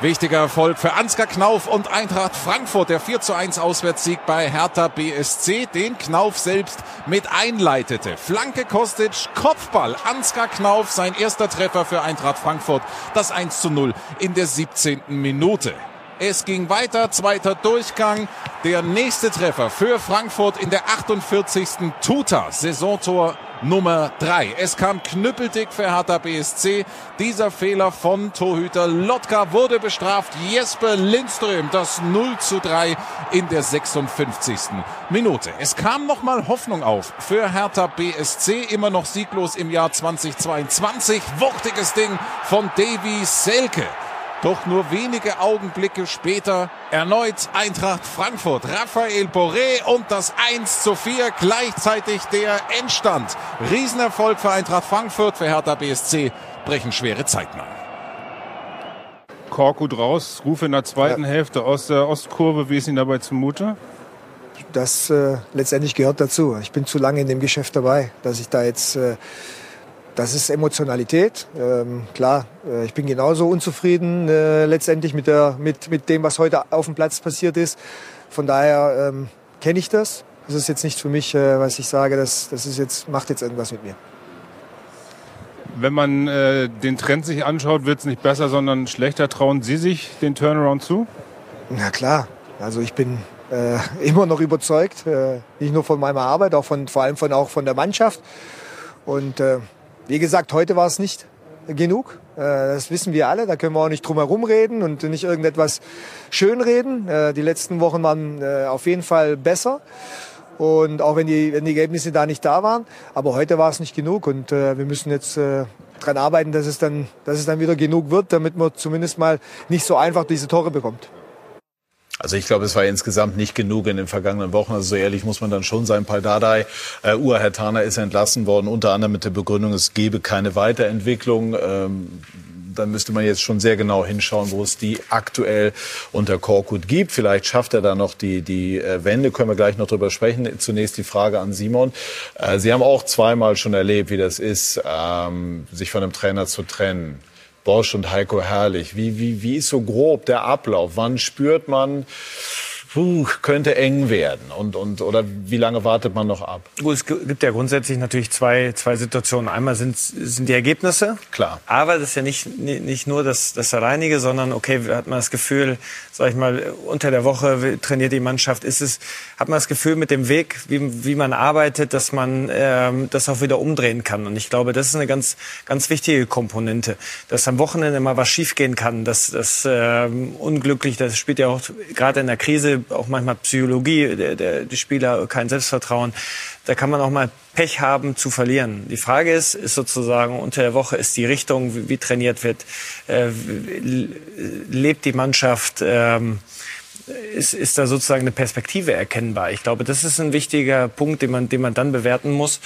Wichtiger Erfolg für Ansgar Knauf und Eintracht Frankfurt. Der 4 zu 1 Auswärtssieg bei Hertha BSC, den Knauf selbst mit einleitete. Flanke Kostic, Kopfball. Ansgar Knauf, sein erster Treffer für Eintracht Frankfurt. Das 1 zu 0 in der 17. Minute. Es ging weiter, zweiter Durchgang. Der nächste Treffer für Frankfurt in der 48. Tuta. Saisontor Nummer 3. Es kam knüppeldick für Hertha BSC. Dieser Fehler von Torhüter Lotka wurde bestraft. Jesper Lindström das 0 zu 3 in der 56. Minute. Es kam nochmal Hoffnung auf für Hertha BSC. Immer noch sieglos im Jahr 2022. Wuchtiges Ding von Davy Selke. Doch nur wenige Augenblicke später erneut Eintracht Frankfurt. Raphael Boré und das 1 zu 4 gleichzeitig der Endstand. Riesenerfolg für Eintracht Frankfurt, für Hertha BSC brechen schwere Zeiten an. Korkut raus, Ruf in der zweiten ja. Hälfte aus der Ostkurve. Wie ist Ihnen dabei zumute? Das äh, letztendlich gehört dazu. Ich bin zu lange in dem Geschäft dabei, dass ich da jetzt äh, das ist Emotionalität. Ähm, klar, äh, ich bin genauso unzufrieden äh, letztendlich mit, der, mit, mit dem, was heute auf dem Platz passiert ist. Von daher ähm, kenne ich das. Das ist jetzt nicht für mich, äh, was ich sage, das, das ist jetzt, macht jetzt irgendwas mit mir. Wenn man äh, den Trend sich anschaut, wird es nicht besser, sondern schlechter. Trauen Sie sich den Turnaround zu? Na klar. Also ich bin äh, immer noch überzeugt, äh, nicht nur von meiner Arbeit, auch von, vor allem von, auch von der Mannschaft. Und äh, wie gesagt, heute war es nicht genug. Äh, das wissen wir alle. Da können wir auch nicht drum herum reden und nicht irgendetwas schönreden. Äh, die letzten Wochen waren äh, auf jeden Fall besser. Und auch wenn die, wenn die Ergebnisse da nicht da waren. Aber heute war es nicht genug. Und wir müssen jetzt daran arbeiten, dass es, dann, dass es dann wieder genug wird, damit man zumindest mal nicht so einfach diese Tore bekommt. Also ich glaube, es war insgesamt nicht genug in den vergangenen Wochen. Also so ehrlich muss man dann schon sein. Paldadei, äh, Urherr ist entlassen worden, unter anderem mit der Begründung, es gebe keine Weiterentwicklung. Ähm, dann müsste man jetzt schon sehr genau hinschauen, wo es die aktuell unter Korkut gibt. Vielleicht schafft er da noch die, die äh, Wende, können wir gleich noch drüber sprechen. Zunächst die Frage an Simon. Äh, Sie haben auch zweimal schon erlebt, wie das ist, ähm, sich von einem Trainer zu trennen. Bosch und Heiko Herrlich. Wie, wie, wie ist so grob der Ablauf? Wann spürt man, puh, könnte eng werden? Und, und, oder wie lange wartet man noch ab? Gut, es gibt ja grundsätzlich natürlich zwei, zwei Situationen. Einmal sind, sind die Ergebnisse. Klar. Aber das ist ja nicht, nicht nur das, das Alleinige, sondern okay, hat man das Gefühl, sag ich mal, unter der Woche trainiert die Mannschaft, ist es, hat man das Gefühl mit dem Weg, wie, wie man arbeitet, dass man ähm, das auch wieder umdrehen kann. Und ich glaube, das ist eine ganz, ganz wichtige Komponente, dass am Wochenende mal was schiefgehen kann, dass das ähm, unglücklich, das spielt ja auch gerade in der Krise auch manchmal Psychologie, der, der, die Spieler kein Selbstvertrauen. Da kann man auch mal Pech haben zu verlieren. Die Frage ist, ist sozusagen unter der Woche ist die Richtung, wie, wie trainiert wird, äh, lebt die Mannschaft, ähm, ist, ist da sozusagen eine Perspektive erkennbar. Ich glaube, das ist ein wichtiger Punkt, den man, den man dann bewerten muss.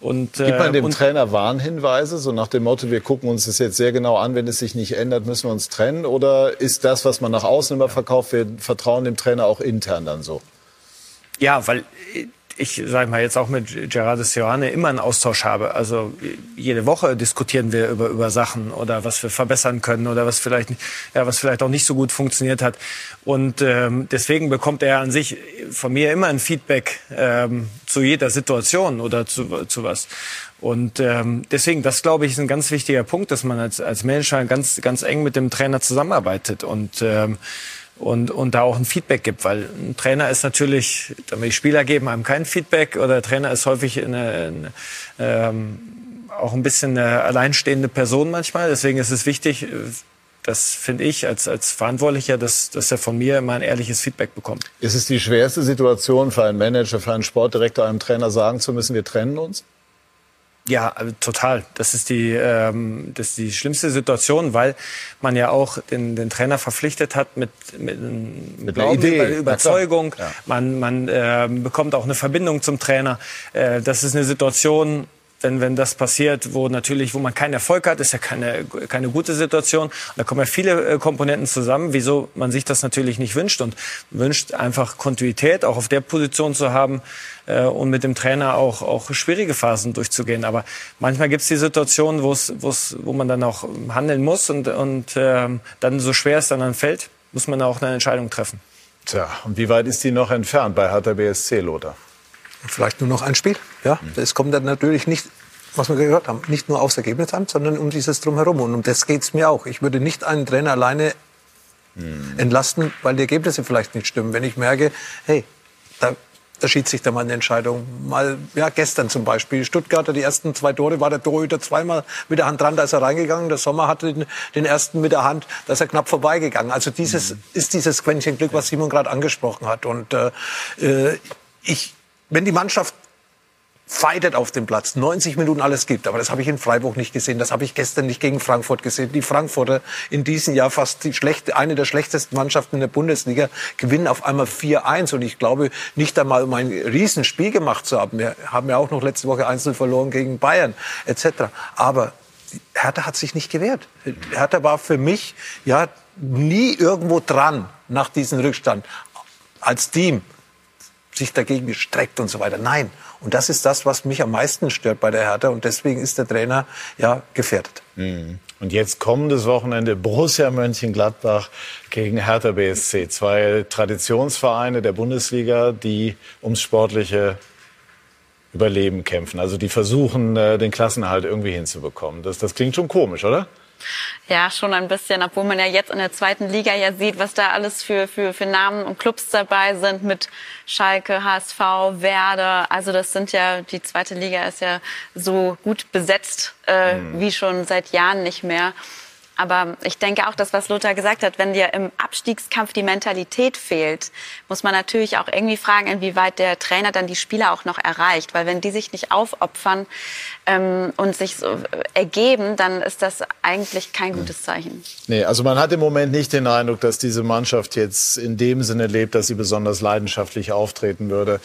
Und, äh, Gibt man dem und, Trainer Warnhinweise, so nach dem Motto, wir gucken uns das jetzt sehr genau an, wenn es sich nicht ändert, müssen wir uns trennen? Oder ist das, was man nach außen immer verkauft, wir vertrauen dem Trainer auch intern dann so? Ja, weil ich sage mal jetzt auch mit Gerardo Seoane immer einen Austausch habe. Also jede Woche diskutieren wir über, über Sachen oder was wir verbessern können oder was vielleicht, ja, was vielleicht auch nicht so gut funktioniert hat. Und ähm, deswegen bekommt er an sich von mir immer ein Feedback ähm, zu jeder Situation oder zu, zu was. Und ähm, deswegen, das glaube ich, ist ein ganz wichtiger Punkt, dass man als, als Manager ganz, ganz eng mit dem Trainer zusammenarbeitet. Und ähm, und, und da auch ein Feedback gibt, weil ein Trainer ist natürlich, die Spieler geben einem kein Feedback oder der Trainer ist häufig eine, eine, ähm, auch ein bisschen eine alleinstehende Person manchmal. Deswegen ist es wichtig, das finde ich als, als Verantwortlicher, dass, dass er von mir immer ein ehrliches Feedback bekommt. Ist es die schwerste Situation für einen Manager, für einen Sportdirektor, einem Trainer sagen zu müssen, wir trennen uns? Ja, also total. Das ist die, ähm, das ist die schlimmste Situation, weil man ja auch den, den Trainer verpflichtet hat mit, mit, mit Glauben, Idee, Überzeugung. Ja. Man, man äh, bekommt auch eine Verbindung zum Trainer. Äh, das ist eine Situation, denn wenn das passiert, wo natürlich, wo man keinen Erfolg hat, ist ja keine, keine gute Situation. Da kommen ja viele äh, Komponenten zusammen, wieso man sich das natürlich nicht wünscht und wünscht einfach Kontinuität auch auf der Position zu haben äh, und mit dem Trainer auch, auch schwierige Phasen durchzugehen. Aber manchmal gibt es die Situation, wo es, wo man dann auch handeln muss und, und äh, dann so schwer es dann, dann fällt, muss man auch eine Entscheidung treffen. Tja, und wie weit ist die noch entfernt bei Hertha Lothar? Vielleicht nur noch ein Spiel. Ja, es kommt dann natürlich nicht, was wir gehört haben, nicht nur aufs Ergebnis an, sondern um dieses Drumherum. Und um das geht es mir auch. Ich würde nicht einen Trainer alleine hm. entlasten, weil die Ergebnisse vielleicht nicht stimmen. Wenn ich merke, hey, da da schied sich da mal eine Entscheidung. Mal, ja, gestern zum Beispiel. Stuttgarter, die ersten zwei Tore, war der Torhüter zweimal mit der Hand dran, da ist er reingegangen. Der Sommer hatte den, den ersten mit der Hand, da ist er knapp vorbeigegangen. Also dieses, mhm. ist dieses Quäntchen Glück, was Simon gerade angesprochen hat. Und äh, äh ich, wenn die Mannschaft fightet auf dem Platz, 90 Minuten alles gibt. Aber das habe ich in Freiburg nicht gesehen. Das habe ich gestern nicht gegen Frankfurt gesehen. Die Frankfurter in diesem Jahr fast die schlechte, eine der schlechtesten Mannschaften in der Bundesliga gewinnen auf einmal 4-1. Und ich glaube nicht einmal, um ein Riesenspiel gemacht zu haben. Wir haben ja auch noch letzte Woche einzeln verloren gegen Bayern etc. Aber Hertha hat sich nicht gewehrt. Hertha war für mich ja nie irgendwo dran nach diesem Rückstand als Team sich dagegen gestreckt und so weiter. Nein. Und das ist das, was mich am meisten stört bei der Hertha. Und deswegen ist der Trainer ja gefährdet. Mhm. Und jetzt kommendes Wochenende Borussia Mönchengladbach gegen Hertha BSC. Zwei Traditionsvereine der Bundesliga, die ums sportliche Überleben kämpfen. Also die versuchen, äh, den Klassenerhalt irgendwie hinzubekommen. Das, das klingt schon komisch, oder? Ja, schon ein bisschen, obwohl man ja jetzt in der zweiten Liga ja sieht, was da alles für, für, für Namen und Clubs dabei sind mit Schalke, HSV, Werder. Also das sind ja, die zweite Liga ist ja so gut besetzt äh, mhm. wie schon seit Jahren nicht mehr. Aber ich denke auch, das, was Lothar gesagt hat, wenn dir im Abstiegskampf die Mentalität fehlt, muss man natürlich auch irgendwie fragen, inwieweit der Trainer dann die Spieler auch noch erreicht. Weil wenn die sich nicht aufopfern ähm, und sich so ergeben, dann ist das eigentlich kein gutes Zeichen. Nee, also man hat im Moment nicht den Eindruck, dass diese Mannschaft jetzt in dem Sinne lebt, dass sie besonders leidenschaftlich auftreten würde.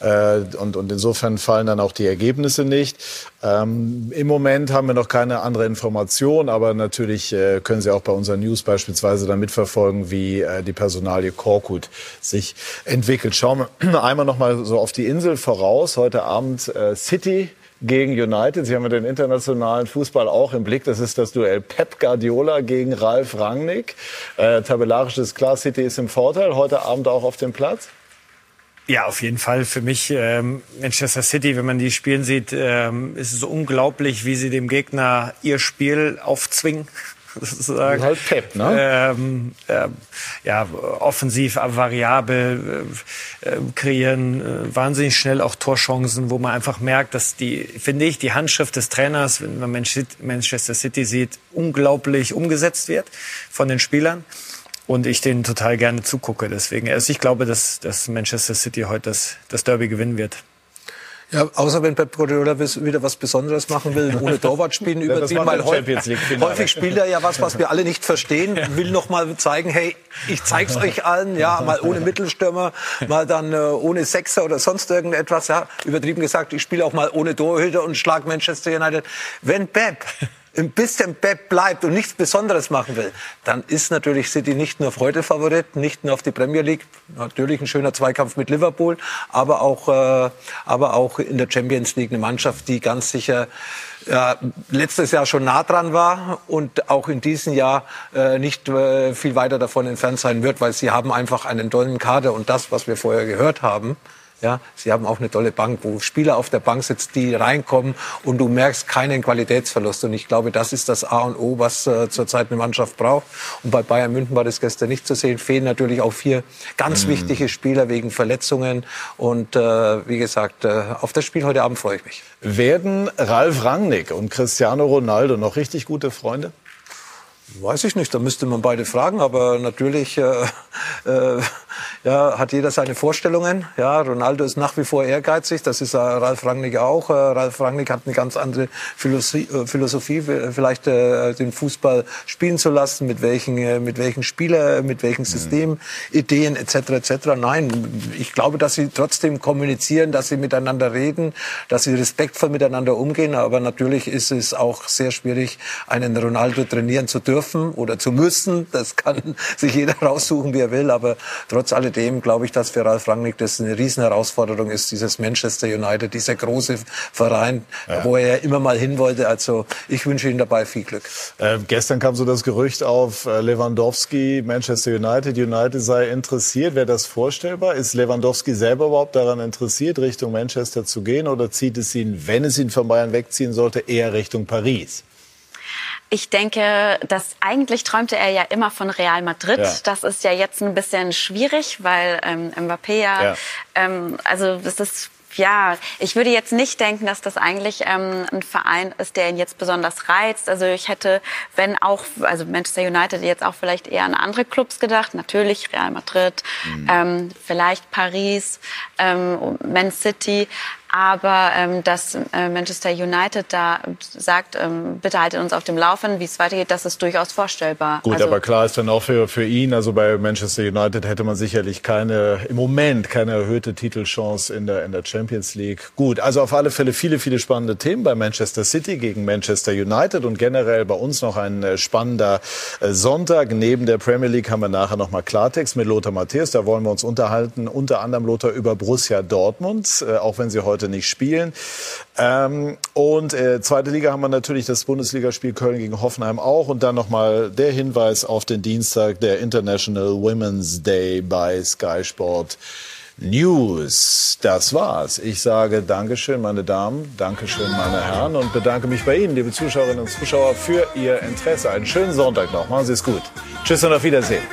Äh, und, und insofern fallen dann auch die Ergebnisse nicht. Ähm, Im Moment haben wir noch keine andere Information, aber natürlich äh, können Sie auch bei unseren News beispielsweise dann mitverfolgen, wie äh, die Personalie Korkut sich entwickelt. Schauen wir einmal noch mal so auf die Insel voraus. Heute Abend äh, City gegen United. Sie haben ja den internationalen Fußball auch im Blick. Das ist das Duell Pep Guardiola gegen Ralf Rangnick. Äh, tabellarisch ist klar, City ist im Vorteil. Heute Abend auch auf dem Platz. Ja, auf jeden Fall. Für mich ähm, Manchester City, wenn man die spielen sieht, ähm, ist es unglaublich, wie sie dem Gegner ihr Spiel aufzwingen. Sozusagen. Halt Pep, ne? Ähm, äh, ja, offensiv, variabel, äh, kreieren äh, wahnsinnig schnell auch Torchancen, wo man einfach merkt, dass die, finde ich, die Handschrift des Trainers, wenn man Manchester City sieht, unglaublich umgesetzt wird von den Spielern und ich denen total gerne zugucke. Deswegen, also ich glaube, dass, dass Manchester City heute das, das Derby gewinnen wird. Ja, außer wenn Pep Guardiola wieder was Besonderes machen will, ohne Torwart spielen, übertrieben, weil häufig, häufig spielt er ja was, was wir alle nicht verstehen, will noch mal zeigen, hey, ich zeig's euch allen, ja, mal ohne Mittelstürmer, mal dann äh, ohne Sechser oder sonst irgendetwas, ja, übertrieben gesagt, ich spiele auch mal ohne Torhüter und schlag Manchester United. Wenn Pep ein bisschen Pep bleibt und nichts Besonderes machen will, dann ist natürlich City nicht nur Freude-Favorit, nicht nur auf die Premier League, natürlich ein schöner Zweikampf mit Liverpool, aber auch, äh, aber auch in der Champions League eine Mannschaft, die ganz sicher ja, letztes Jahr schon nah dran war und auch in diesem Jahr äh, nicht äh, viel weiter davon entfernt sein wird, weil sie haben einfach einen tollen Kader und das, was wir vorher gehört haben, ja, sie haben auch eine tolle Bank, wo Spieler auf der Bank sitzen, die reinkommen und du merkst keinen Qualitätsverlust. Und ich glaube, das ist das A und O, was äh, zurzeit eine Mannschaft braucht. Und bei Bayern München war das gestern nicht zu sehen. Fehlen natürlich auch vier ganz mhm. wichtige Spieler wegen Verletzungen. Und äh, wie gesagt, äh, auf das Spiel heute Abend freue ich mich. Werden Ralf Rangnick und Cristiano Ronaldo noch richtig gute Freunde? Weiß ich nicht, da müsste man beide fragen, aber natürlich äh, äh, ja, hat jeder seine Vorstellungen. Ja, Ronaldo ist nach wie vor ehrgeizig, das ist äh, Ralf Rangnick auch. Äh, Ralf Rangnick hat eine ganz andere Philosophie, äh, Philosophie vielleicht äh, den Fußball spielen zu lassen, mit welchen, äh, mit welchen Spieler, mit welchen System, Ideen etc. etc. Nein, ich glaube, dass sie trotzdem kommunizieren, dass sie miteinander reden, dass sie respektvoll miteinander umgehen, aber natürlich ist es auch sehr schwierig, einen Ronaldo trainieren zu dürfen dürfen oder zu müssen. Das kann sich jeder raussuchen, wie er will. Aber trotz alledem glaube ich, dass für Ralf Rangnick das eine Riesenherausforderung ist, dieses Manchester United, dieser große Verein, ja. wo er immer mal hin wollte. Also ich wünsche ihm dabei viel Glück. Äh, gestern kam so das Gerücht auf äh, Lewandowski, Manchester United. United sei interessiert. Wäre das vorstellbar? Ist Lewandowski selber überhaupt daran interessiert, Richtung Manchester zu gehen? Oder zieht es ihn, wenn es ihn von Bayern wegziehen sollte, eher Richtung Paris? Ich denke, dass eigentlich träumte er ja immer von Real Madrid. Ja. Das ist ja jetzt ein bisschen schwierig, weil ähm, Mbappé ja, ja. Ähm, also das ist ja, ich würde jetzt nicht denken, dass das eigentlich ähm, ein Verein ist, der ihn jetzt besonders reizt. Also ich hätte, wenn auch, also Manchester United jetzt auch vielleicht eher an andere Clubs gedacht. Natürlich Real Madrid, mhm. ähm, vielleicht Paris, ähm, Man City aber ähm, dass äh, Manchester United da sagt, ähm, bitte haltet uns auf dem Laufenden, wie es weitergeht, das ist durchaus vorstellbar. Gut, also, aber klar ist dann auch für, für ihn, also bei Manchester United hätte man sicherlich keine, im Moment keine erhöhte Titelchance in der, in der Champions League. Gut, also auf alle Fälle viele, viele spannende Themen bei Manchester City gegen Manchester United und generell bei uns noch ein äh, spannender äh, Sonntag. Neben der Premier League haben wir nachher noch mal Klartext mit Lothar Matthäus. Da wollen wir uns unterhalten, unter anderem Lothar über Borussia Dortmund, äh, auch wenn sie heute heute nicht spielen. Ähm, und äh, zweite Liga haben wir natürlich das Bundesligaspiel Köln gegen Hoffenheim auch. Und dann nochmal der Hinweis auf den Dienstag, der International Women's Day bei Sky Sport. News. Das war's. Ich sage Dankeschön, meine Damen, Dankeschön, meine Herren und bedanke mich bei Ihnen, liebe Zuschauerinnen und Zuschauer, für Ihr Interesse. Einen schönen Sonntag noch. Machen Sie es gut. Tschüss und auf Wiedersehen.